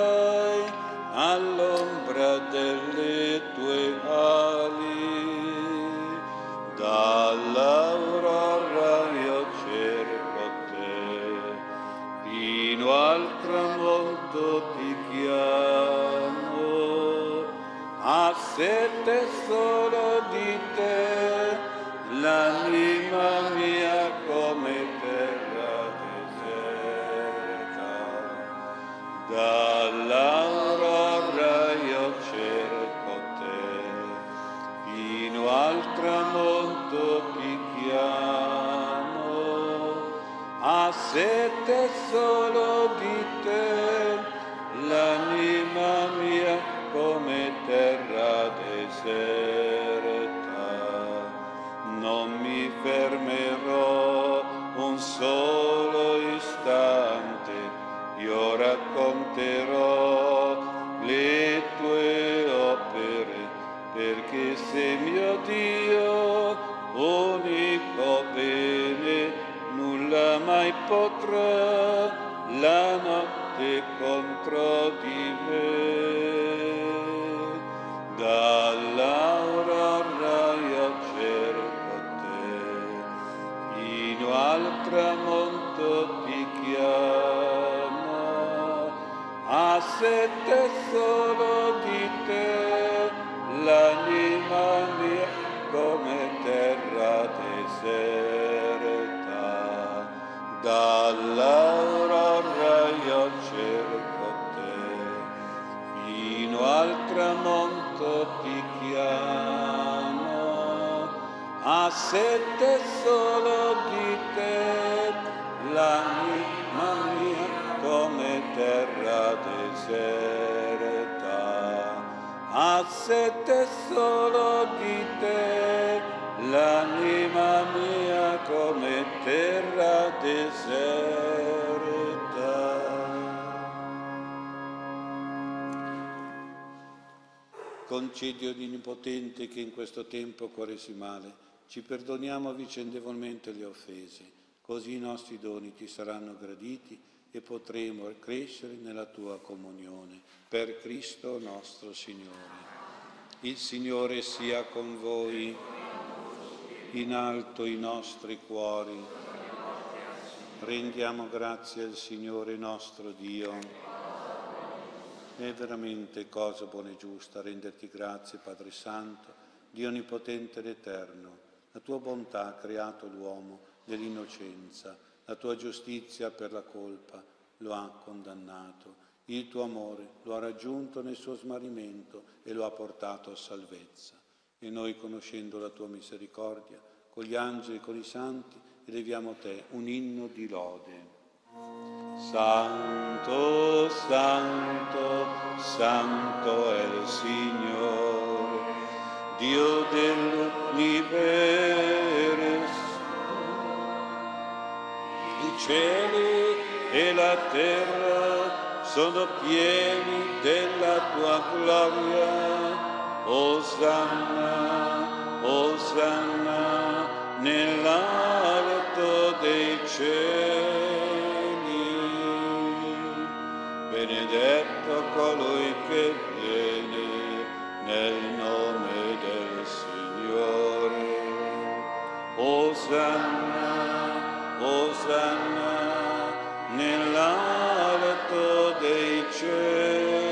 deserta. Concedi Onnipotente che in questo tempo quaresimale ci perdoniamo vicendevolmente le offese, così i nostri doni ti saranno graditi e potremo crescere nella tua comunione. Per Cristo nostro Signore. Il Signore sia con voi, in alto i nostri cuori. Rendiamo grazie al Signore nostro Dio. È veramente cosa buona e giusta renderti grazie, Padre Santo, Dio Onnipotente ed Eterno. La tua bontà ha creato l'uomo nell'innocenza, la tua giustizia per la colpa lo ha condannato, il tuo amore lo ha raggiunto nel suo smarrimento e lo ha portato a salvezza. E noi, conoscendo la tua misericordia, con gli angeli e con i santi, eleviamo te un inno di lode. Santo, santo, santo è il Signore, Dio dell'universo. I cieli e la terra sono pieni della tua gloria. Osanna, Osanna nell'alto dei cieli. Benedetto colui che viene nel nome del Signore. Osanna, Osanna nell'alto dei cieli.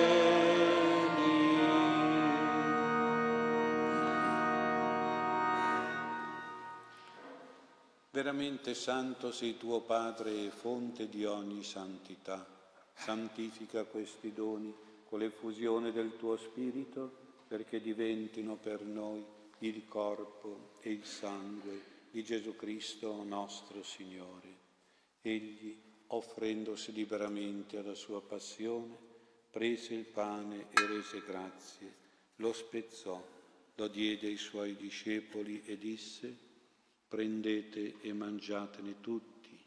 Veramente santo sei tuo Padre e fonte di ogni santità. Santifica questi doni con l'effusione del tuo Spirito perché diventino per noi il corpo e il sangue di Gesù Cristo nostro Signore. Egli, offrendosi liberamente alla sua passione, prese il pane e rese grazie, lo spezzò, lo diede ai suoi discepoli e disse, prendete e mangiatene tutti,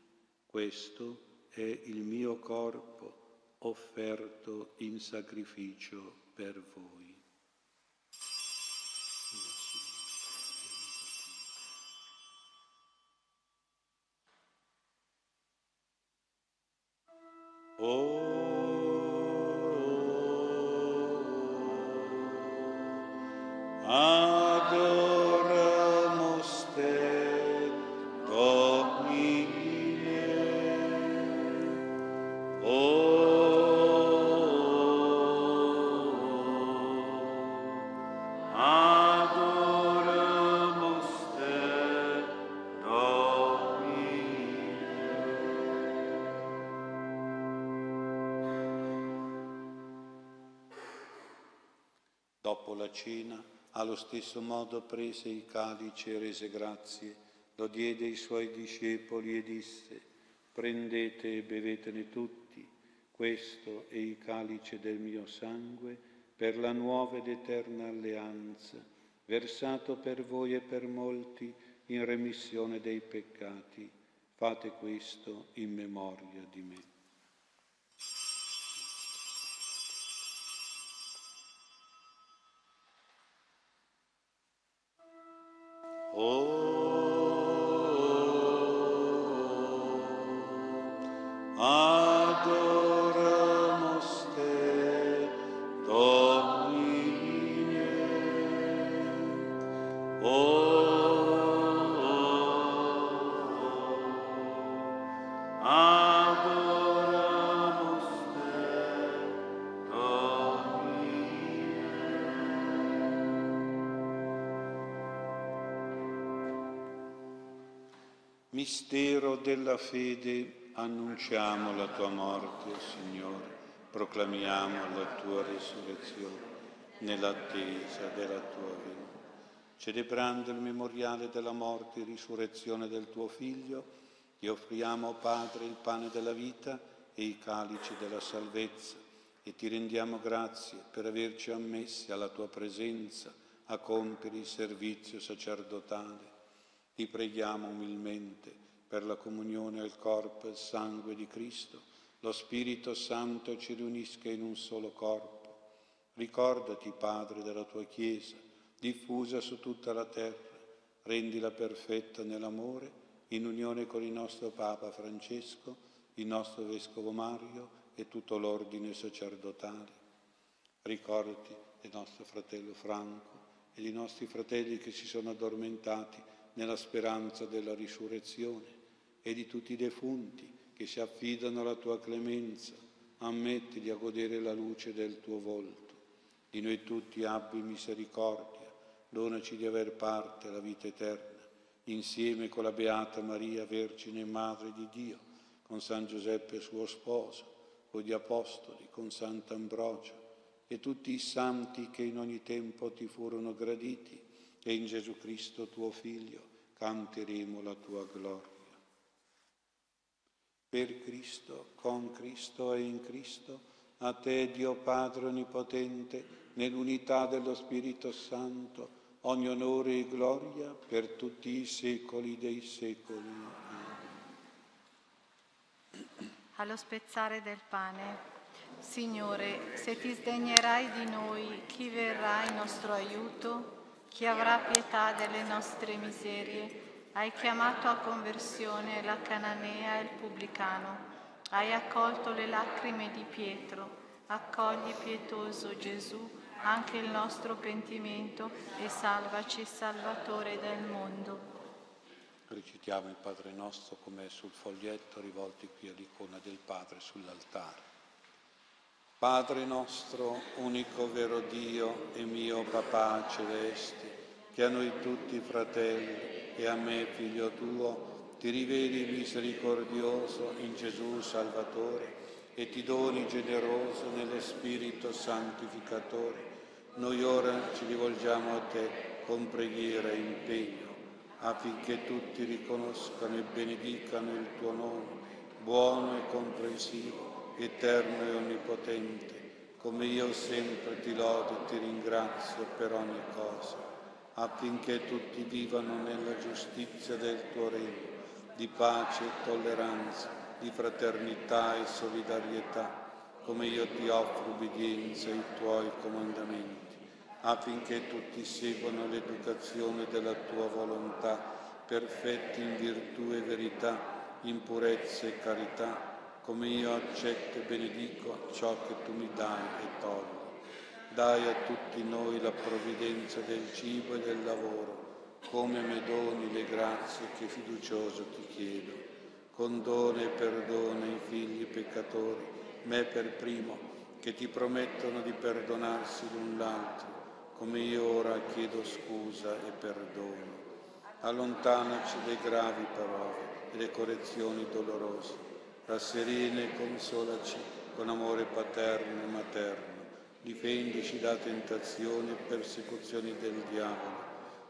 questo è il mio corpo offerto in sacrificio per voi. Adoramos cena, allo stesso modo prese il calice e rese grazie, lo diede ai suoi discepoli e disse, prendete e bevetene tutti, questo è il calice del mio sangue per la nuova ed eterna alleanza, versato per voi e per molti in remissione dei peccati. Fate questo in memoria di me. Mistero della fede, annunciamo la tua morte, Signore, proclamiamo la tua risurrezione nell'attesa della tua venuta. Celebrando il memoriale della morte e risurrezione del tuo Figlio, ti offriamo, Padre, il pane della vita e i calici della salvezza e ti rendiamo grazie per averci ammessi alla tua presenza a compiere il servizio sacerdotale ti preghiamo umilmente per la comunione al corpo e al sangue di Cristo, lo Spirito Santo ci riunisca in un solo corpo. Ricordati, Padre, della tua Chiesa, diffusa su tutta la terra, rendila perfetta nell'amore, in unione con il nostro Papa Francesco, il nostro Vescovo Mario e tutto l'ordine sacerdotale. Ricordati del nostro fratello Franco e dei nostri fratelli che si sono addormentati nella speranza della risurrezione e di tutti i defunti che si affidano alla tua clemenza, ammettili a godere la luce del tuo volto. Di noi tutti abbi misericordia, donaci di aver parte alla vita eterna, insieme con la Beata Maria, Vergine e Madre di Dio, con San Giuseppe suo sposo, con gli Apostoli, con Sant'Ambrogio e tutti i santi che in ogni tempo ti furono graditi e in Gesù Cristo tuo Figlio canteremo la tua gloria. Per Cristo, con Cristo e in Cristo, a te Dio Padre Onnipotente, nell'unità dello Spirito Santo, ogni onore e gloria per tutti i secoli dei secoli. Allo spezzare del pane. Signore, se ti sdegnerai di noi, chi verrà in nostro aiuto? Chi avrà pietà delle nostre miserie? Hai chiamato a conversione la cananea e il pubblicano. Hai accolto le lacrime di Pietro. Accogli, pietoso Gesù, anche il nostro pentimento e salvaci, Salvatore del mondo. Recitiamo il Padre nostro come sul foglietto rivolti qui all'icona del Padre sull'altare. Padre nostro, unico vero Dio e mio Papà celeste, che a noi tutti fratelli e a me figlio tuo, ti riveli misericordioso in Gesù Salvatore e ti doni generoso nello Spirito Santificatore, noi ora ci rivolgiamo a te con preghiera e impegno, affinché tutti riconoscano e benedicano il tuo nome, buono e comprensivo eterno e onnipotente, come io sempre ti lodo e ti ringrazio per ogni cosa, affinché tutti vivano nella giustizia del tuo regno, di pace e tolleranza, di fraternità e solidarietà, come io ti offro ubbidienza ai tuoi comandamenti, affinché tutti seguano l'educazione della tua volontà, perfetti in virtù e verità, in purezza e carità, come io accetto e benedico ciò che tu mi dai e togli. Dai a tutti noi la provvidenza del cibo e del lavoro, come me doni le grazie che fiducioso ti chiedo. Condone e perdona i figli peccatori, me per primo, che ti promettono di perdonarsi l'un l'altro, come io ora chiedo scusa e perdono. Allontanaci le gravi parole e le correzioni dolorose. Rasserena e consolaci con amore paterno e materno, difendici da tentazioni e persecuzioni del diavolo,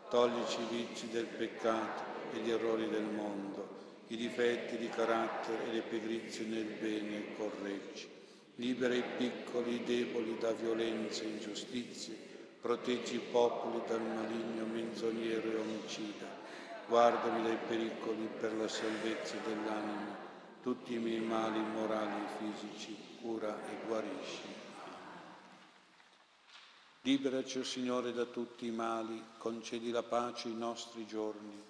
toglici i vizi del peccato e gli errori del mondo, i difetti di carattere e le pigrizie nel bene correggi. Libera i piccoli, i deboli da violenze e ingiustizie, proteggi i popoli dal maligno menzognero e omicida. Guardami dai pericoli per la salvezza dell'anima, tutti i miei mali morali e fisici, cura e guarisci. Liberaci, oh Signore, da tutti i mali, concedi la pace ai nostri giorni.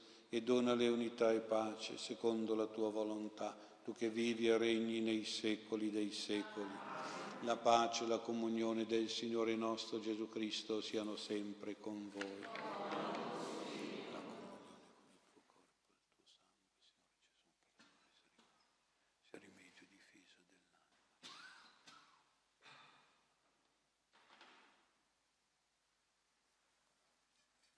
e donale unità e pace secondo la tua volontà, tu che vivi e regni nei secoli dei secoli. La pace e la comunione del Signore nostro Gesù Cristo siano sempre con voi.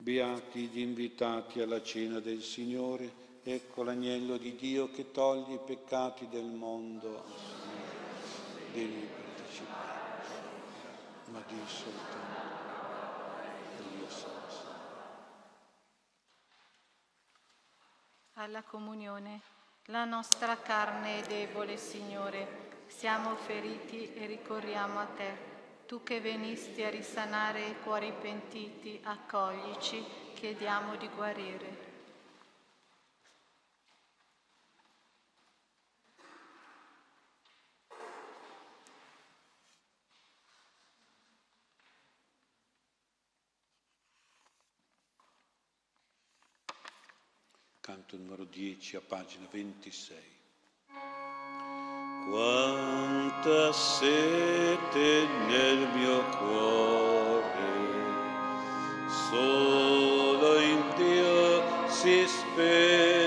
Beati gli invitati alla cena del Signore, ecco l'agnello di Dio che toglie i peccati del mondo. Devi partecipare, ma di soltanto io sono Alla comunione, la nostra carne è debole, Signore, siamo feriti e ricorriamo a te tu che venisti a risanare i cuori pentiti, accoglici, chiediamo di guarire. Canto numero 10 a pagina 26. Quanta sete nel mio cuore, solo in Dio si spegnerà.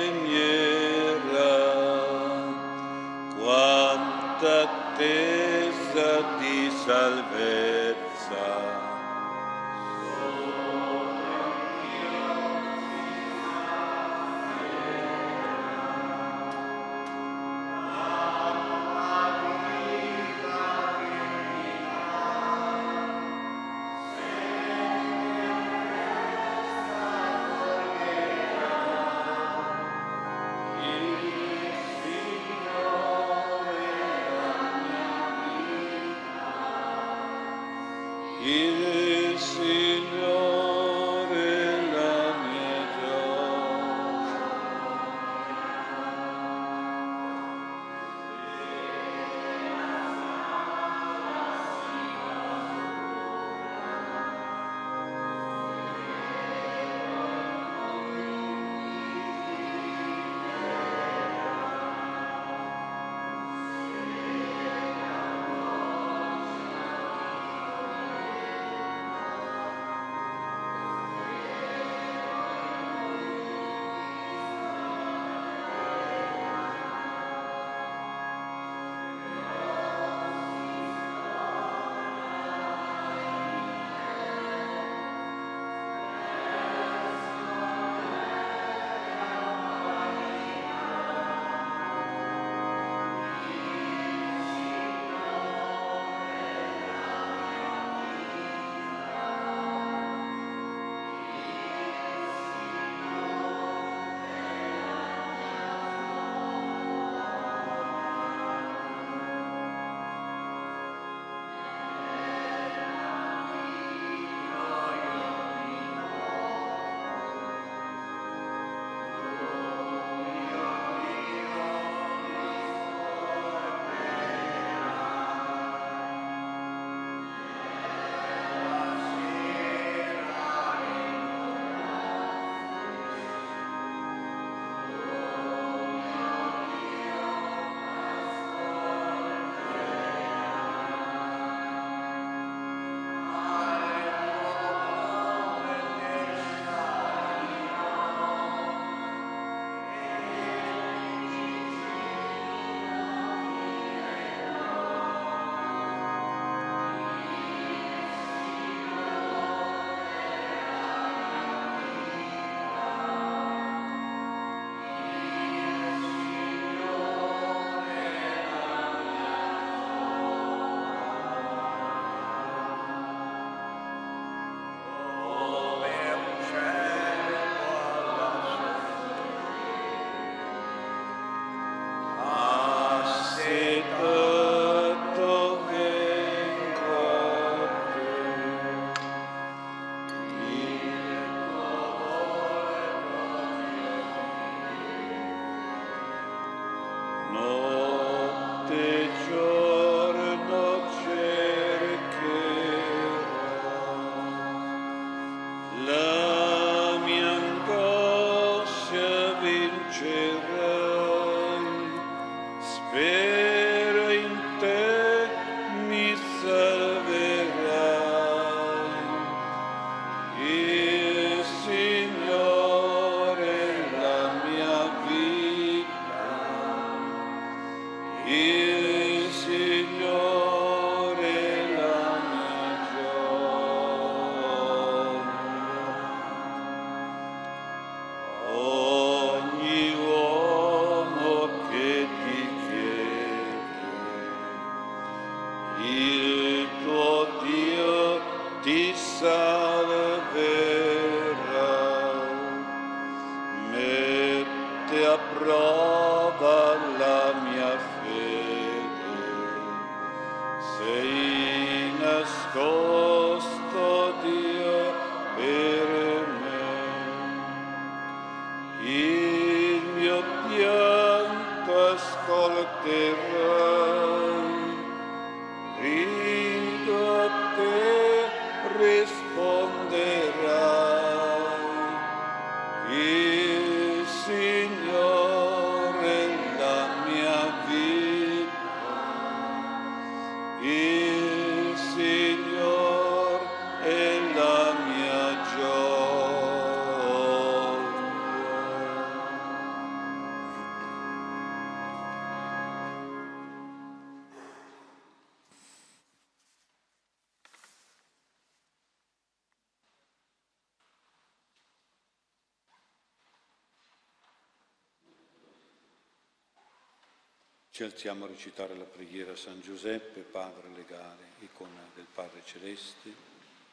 Alziamo a recitare la preghiera a San Giuseppe, Padre legale, icona del Padre Celeste,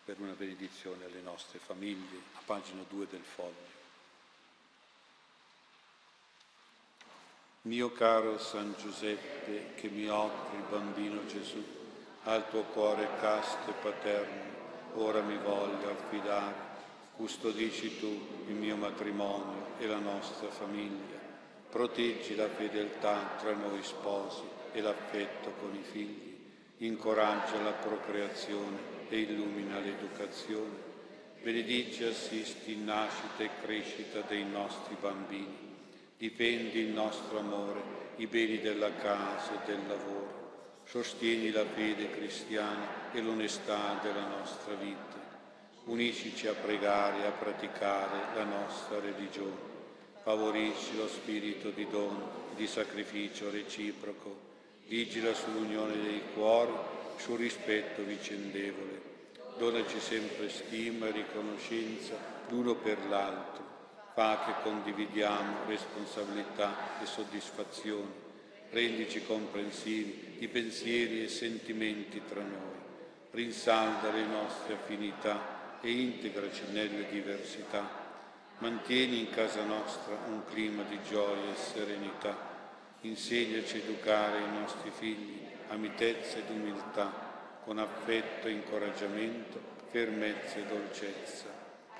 per una benedizione alle nostre famiglie, a pagina 2 del foglio. Mio caro San Giuseppe, che mi offri il bambino Gesù, al tuo cuore casto e paterno, ora mi voglio affidare, custodisci tu il mio matrimonio e la nostra famiglia proteggi la fedeltà tra noi sposi e l'affetto con i figli, incoraggia la procreazione e illumina l'educazione, benedici e assisti in nascita e crescita dei nostri bambini, difendi il nostro amore, i beni della casa e del lavoro, sostieni la fede cristiana e l'onestà della nostra vita, uniscici a pregare e a praticare la nostra religione favorisci lo spirito di dono, di sacrificio reciproco, vigila sull'unione dei cuori, sul rispetto vicendevole. Donaci sempre stima e riconoscenza l'uno per l'altro. Fa che condividiamo responsabilità e soddisfazione. Rendici comprensivi di pensieri e sentimenti tra noi. Rinsalda le nostre affinità e integraci nelle diversità Mantieni in casa nostra un clima di gioia e serenità. Insegnaci a educare i nostri figli a mitezza ed umiltà, con affetto e incoraggiamento, fermezza e dolcezza.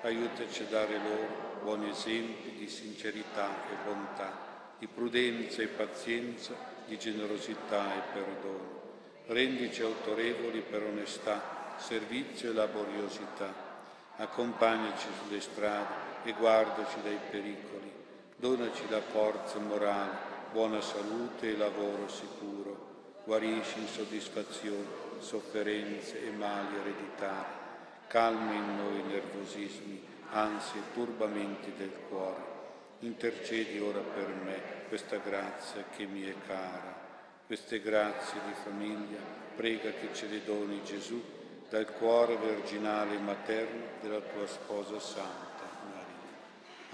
Aiutaci a dare loro buoni esempi di sincerità e bontà, di prudenza e pazienza, di generosità e perdono. Rendici autorevoli per onestà, servizio e laboriosità. Accompagnaci sulle strade e guardaci dai pericoli. Donaci la forza morale, buona salute e lavoro sicuro. Guarisci insoddisfazioni, sofferenze e mali ereditari. Calma in noi nervosismi, ansie e turbamenti del cuore. Intercedi ora per me questa grazia che mi è cara. Queste grazie di famiglia prega che ce le doni Gesù dal cuore virginale e materno della tua sposa santa.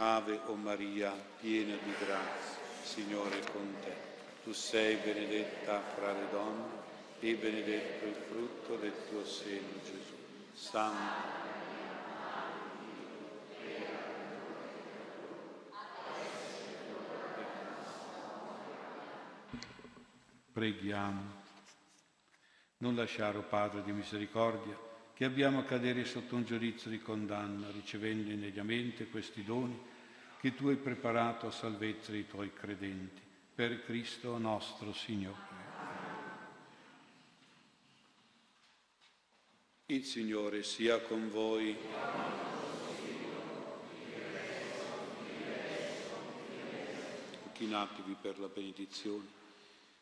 Ave o Maria, piena di grazia, Signore è con te. Tu sei benedetta fra le donne e benedetto il frutto del tuo seno, Gesù. Santa. Preghiamo. Non lasciare, Padre di misericordia, che abbiamo a cadere sotto un giudizio di condanna, ricevendo indegnamente questi doni che tu hai preparato a salvezza dei tuoi credenti. Per Cristo nostro Signore. Il Signore sia con voi. Chinatevi per la benedizione.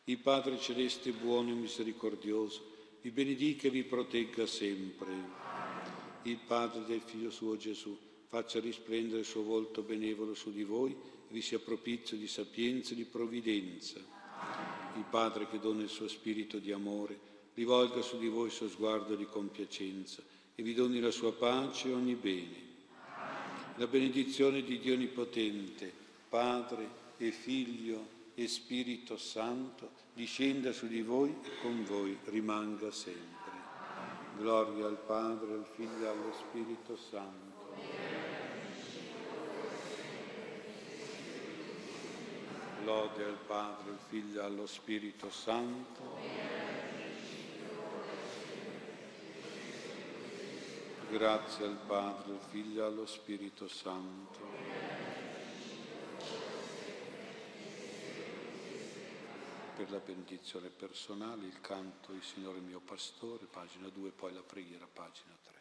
Il Padre Celeste buono e misericordioso, vi benedica e vi protegga sempre. Il Padre del Figlio suo Gesù faccia risplendere il suo volto benevolo su di voi e vi sia propizio di sapienza e di provvidenza. Il Padre che dona il suo spirito di amore rivolga su di voi il suo sguardo di compiacenza e vi doni la sua pace e ogni bene. La benedizione di Dio Onnipotente, Padre e Figlio e Spirito Santo, discenda su di voi e con voi rimanga sempre. Gloria al Padre, al Figlio e allo Spirito Santo. Lode al Padre, al Figlio e allo Spirito Santo. Grazie al Padre, al Figlio e allo Spirito Santo. Per la benedizione personale, il canto Il Signore mio pastore, pagina 2, poi la preghiera, pagina 3.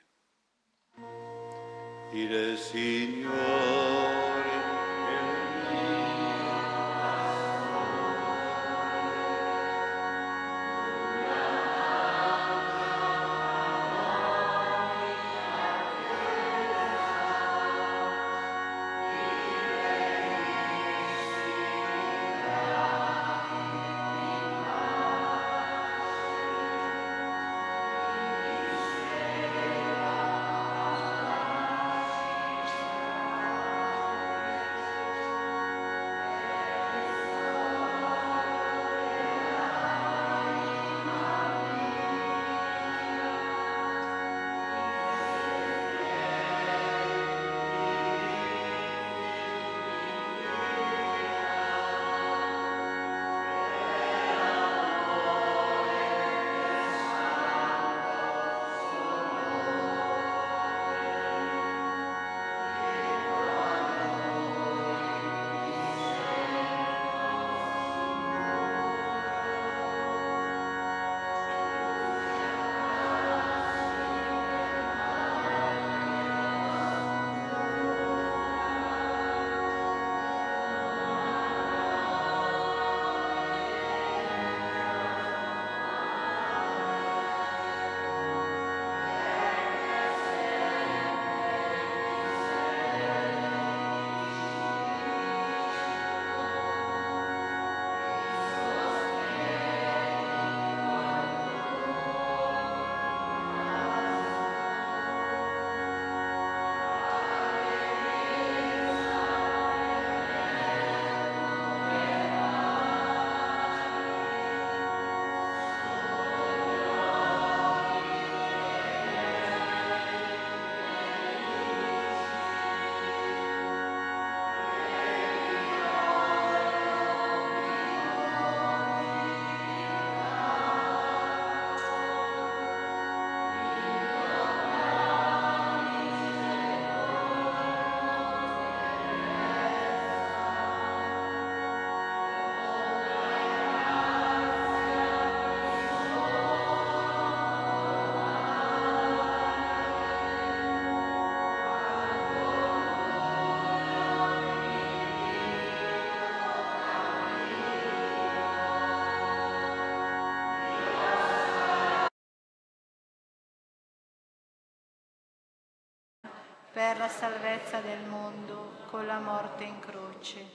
Il Signore per la salvezza del mondo con la morte in croce.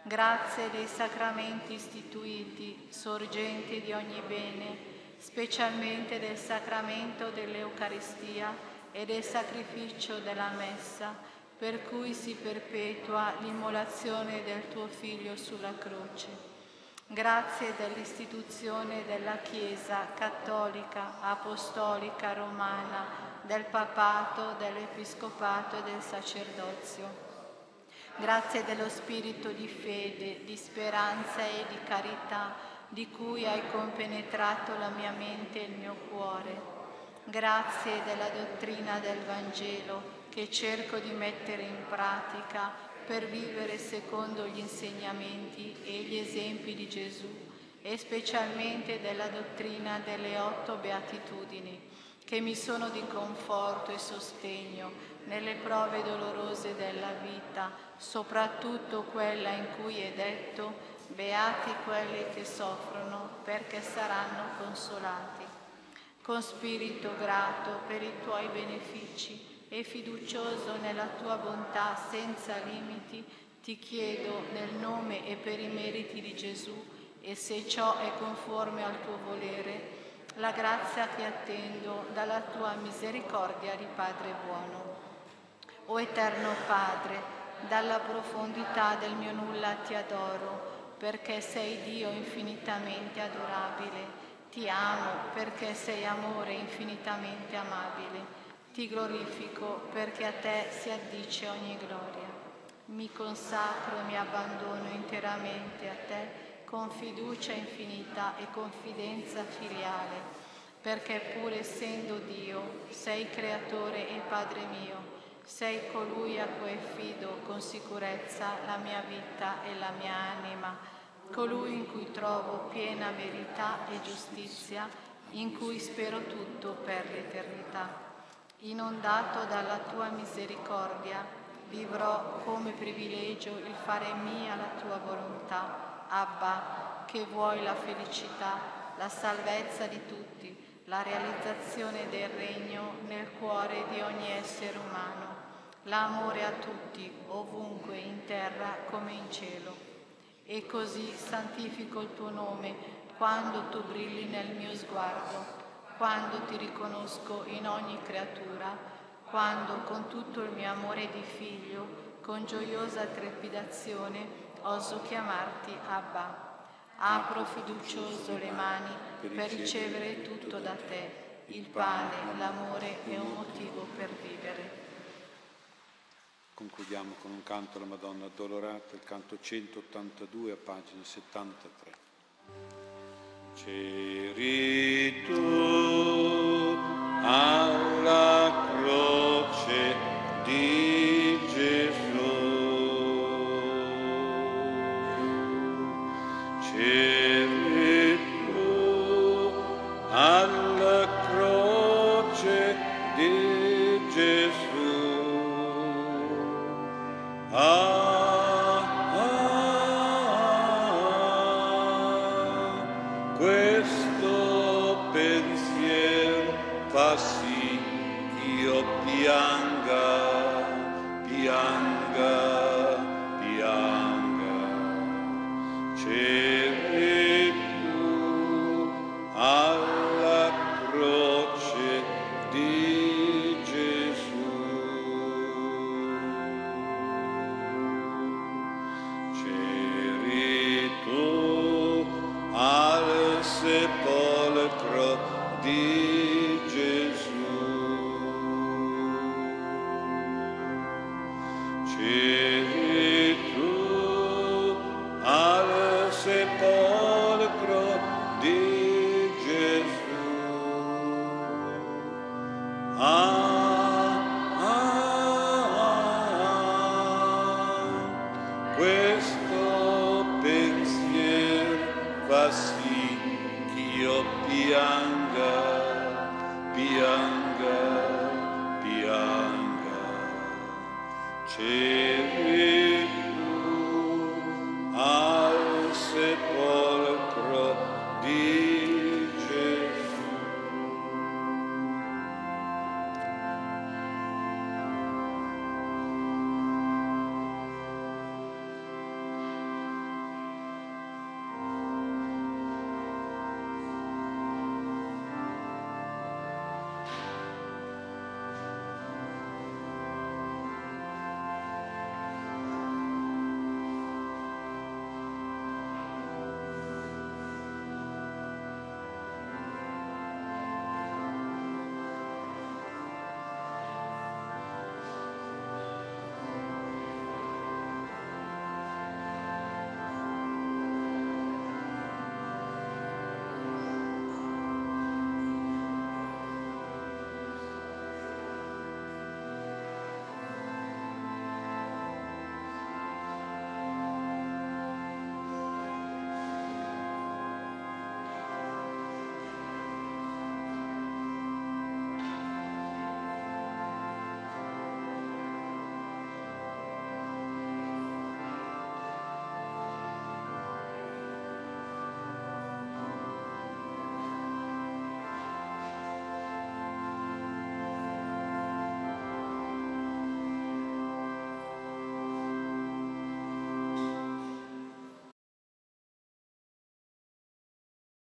Grazie dei sacramenti istituiti, sorgenti di ogni bene, specialmente del sacramento dell'Eucaristia e del sacrificio della Messa, per cui si perpetua l'immolazione del tuo Figlio sulla croce. Grazie dell'istituzione della Chiesa cattolica, apostolica, romana, del papato, dell'episcopato e del sacerdozio. Grazie dello spirito di fede, di speranza e di carità di cui hai compenetrato la mia mente e il mio cuore. Grazie della dottrina del Vangelo che cerco di mettere in pratica per vivere secondo gli insegnamenti e gli esempi di Gesù e specialmente della dottrina delle otto beatitudini che mi sono di conforto e sostegno nelle prove dolorose della vita, soprattutto quella in cui è detto, beati quelli che soffrono perché saranno consolati. Con spirito grato per i tuoi benefici e fiducioso nella tua bontà senza limiti, ti chiedo nel nome e per i meriti di Gesù e se ciò è conforme al tuo volere, la grazia che attendo dalla tua misericordia di Padre buono. O eterno Padre, dalla profondità del mio nulla ti adoro, perché sei Dio infinitamente adorabile. Ti amo perché sei amore infinitamente amabile. Ti glorifico perché a te si addice ogni gloria. Mi consacro e mi abbandono interamente a te con fiducia infinita e confidenza filiale, perché pur essendo Dio, sei creatore e Padre mio, sei colui a cui affido con sicurezza la mia vita e la mia anima, colui in cui trovo piena verità e giustizia, in cui spero tutto per l'eternità. Inondato dalla tua misericordia, vivrò come privilegio il fare mia la tua volontà. Abba, che vuoi la felicità, la salvezza di tutti, la realizzazione del regno nel cuore di ogni essere umano l'amore a tutti, ovunque, in terra come in cielo. E così santifico il tuo nome quando tu brilli nel mio sguardo, quando ti riconosco in ogni creatura, quando con tutto il mio amore di figlio, con gioiosa trepidazione, oso chiamarti Abba. Apro fiducioso le mani per ricevere tutto da te, il pane, l'amore e un motivo per vivere. Concludiamo con un canto alla Madonna Addolorata, il canto 182 a pagina 73. C'eri tu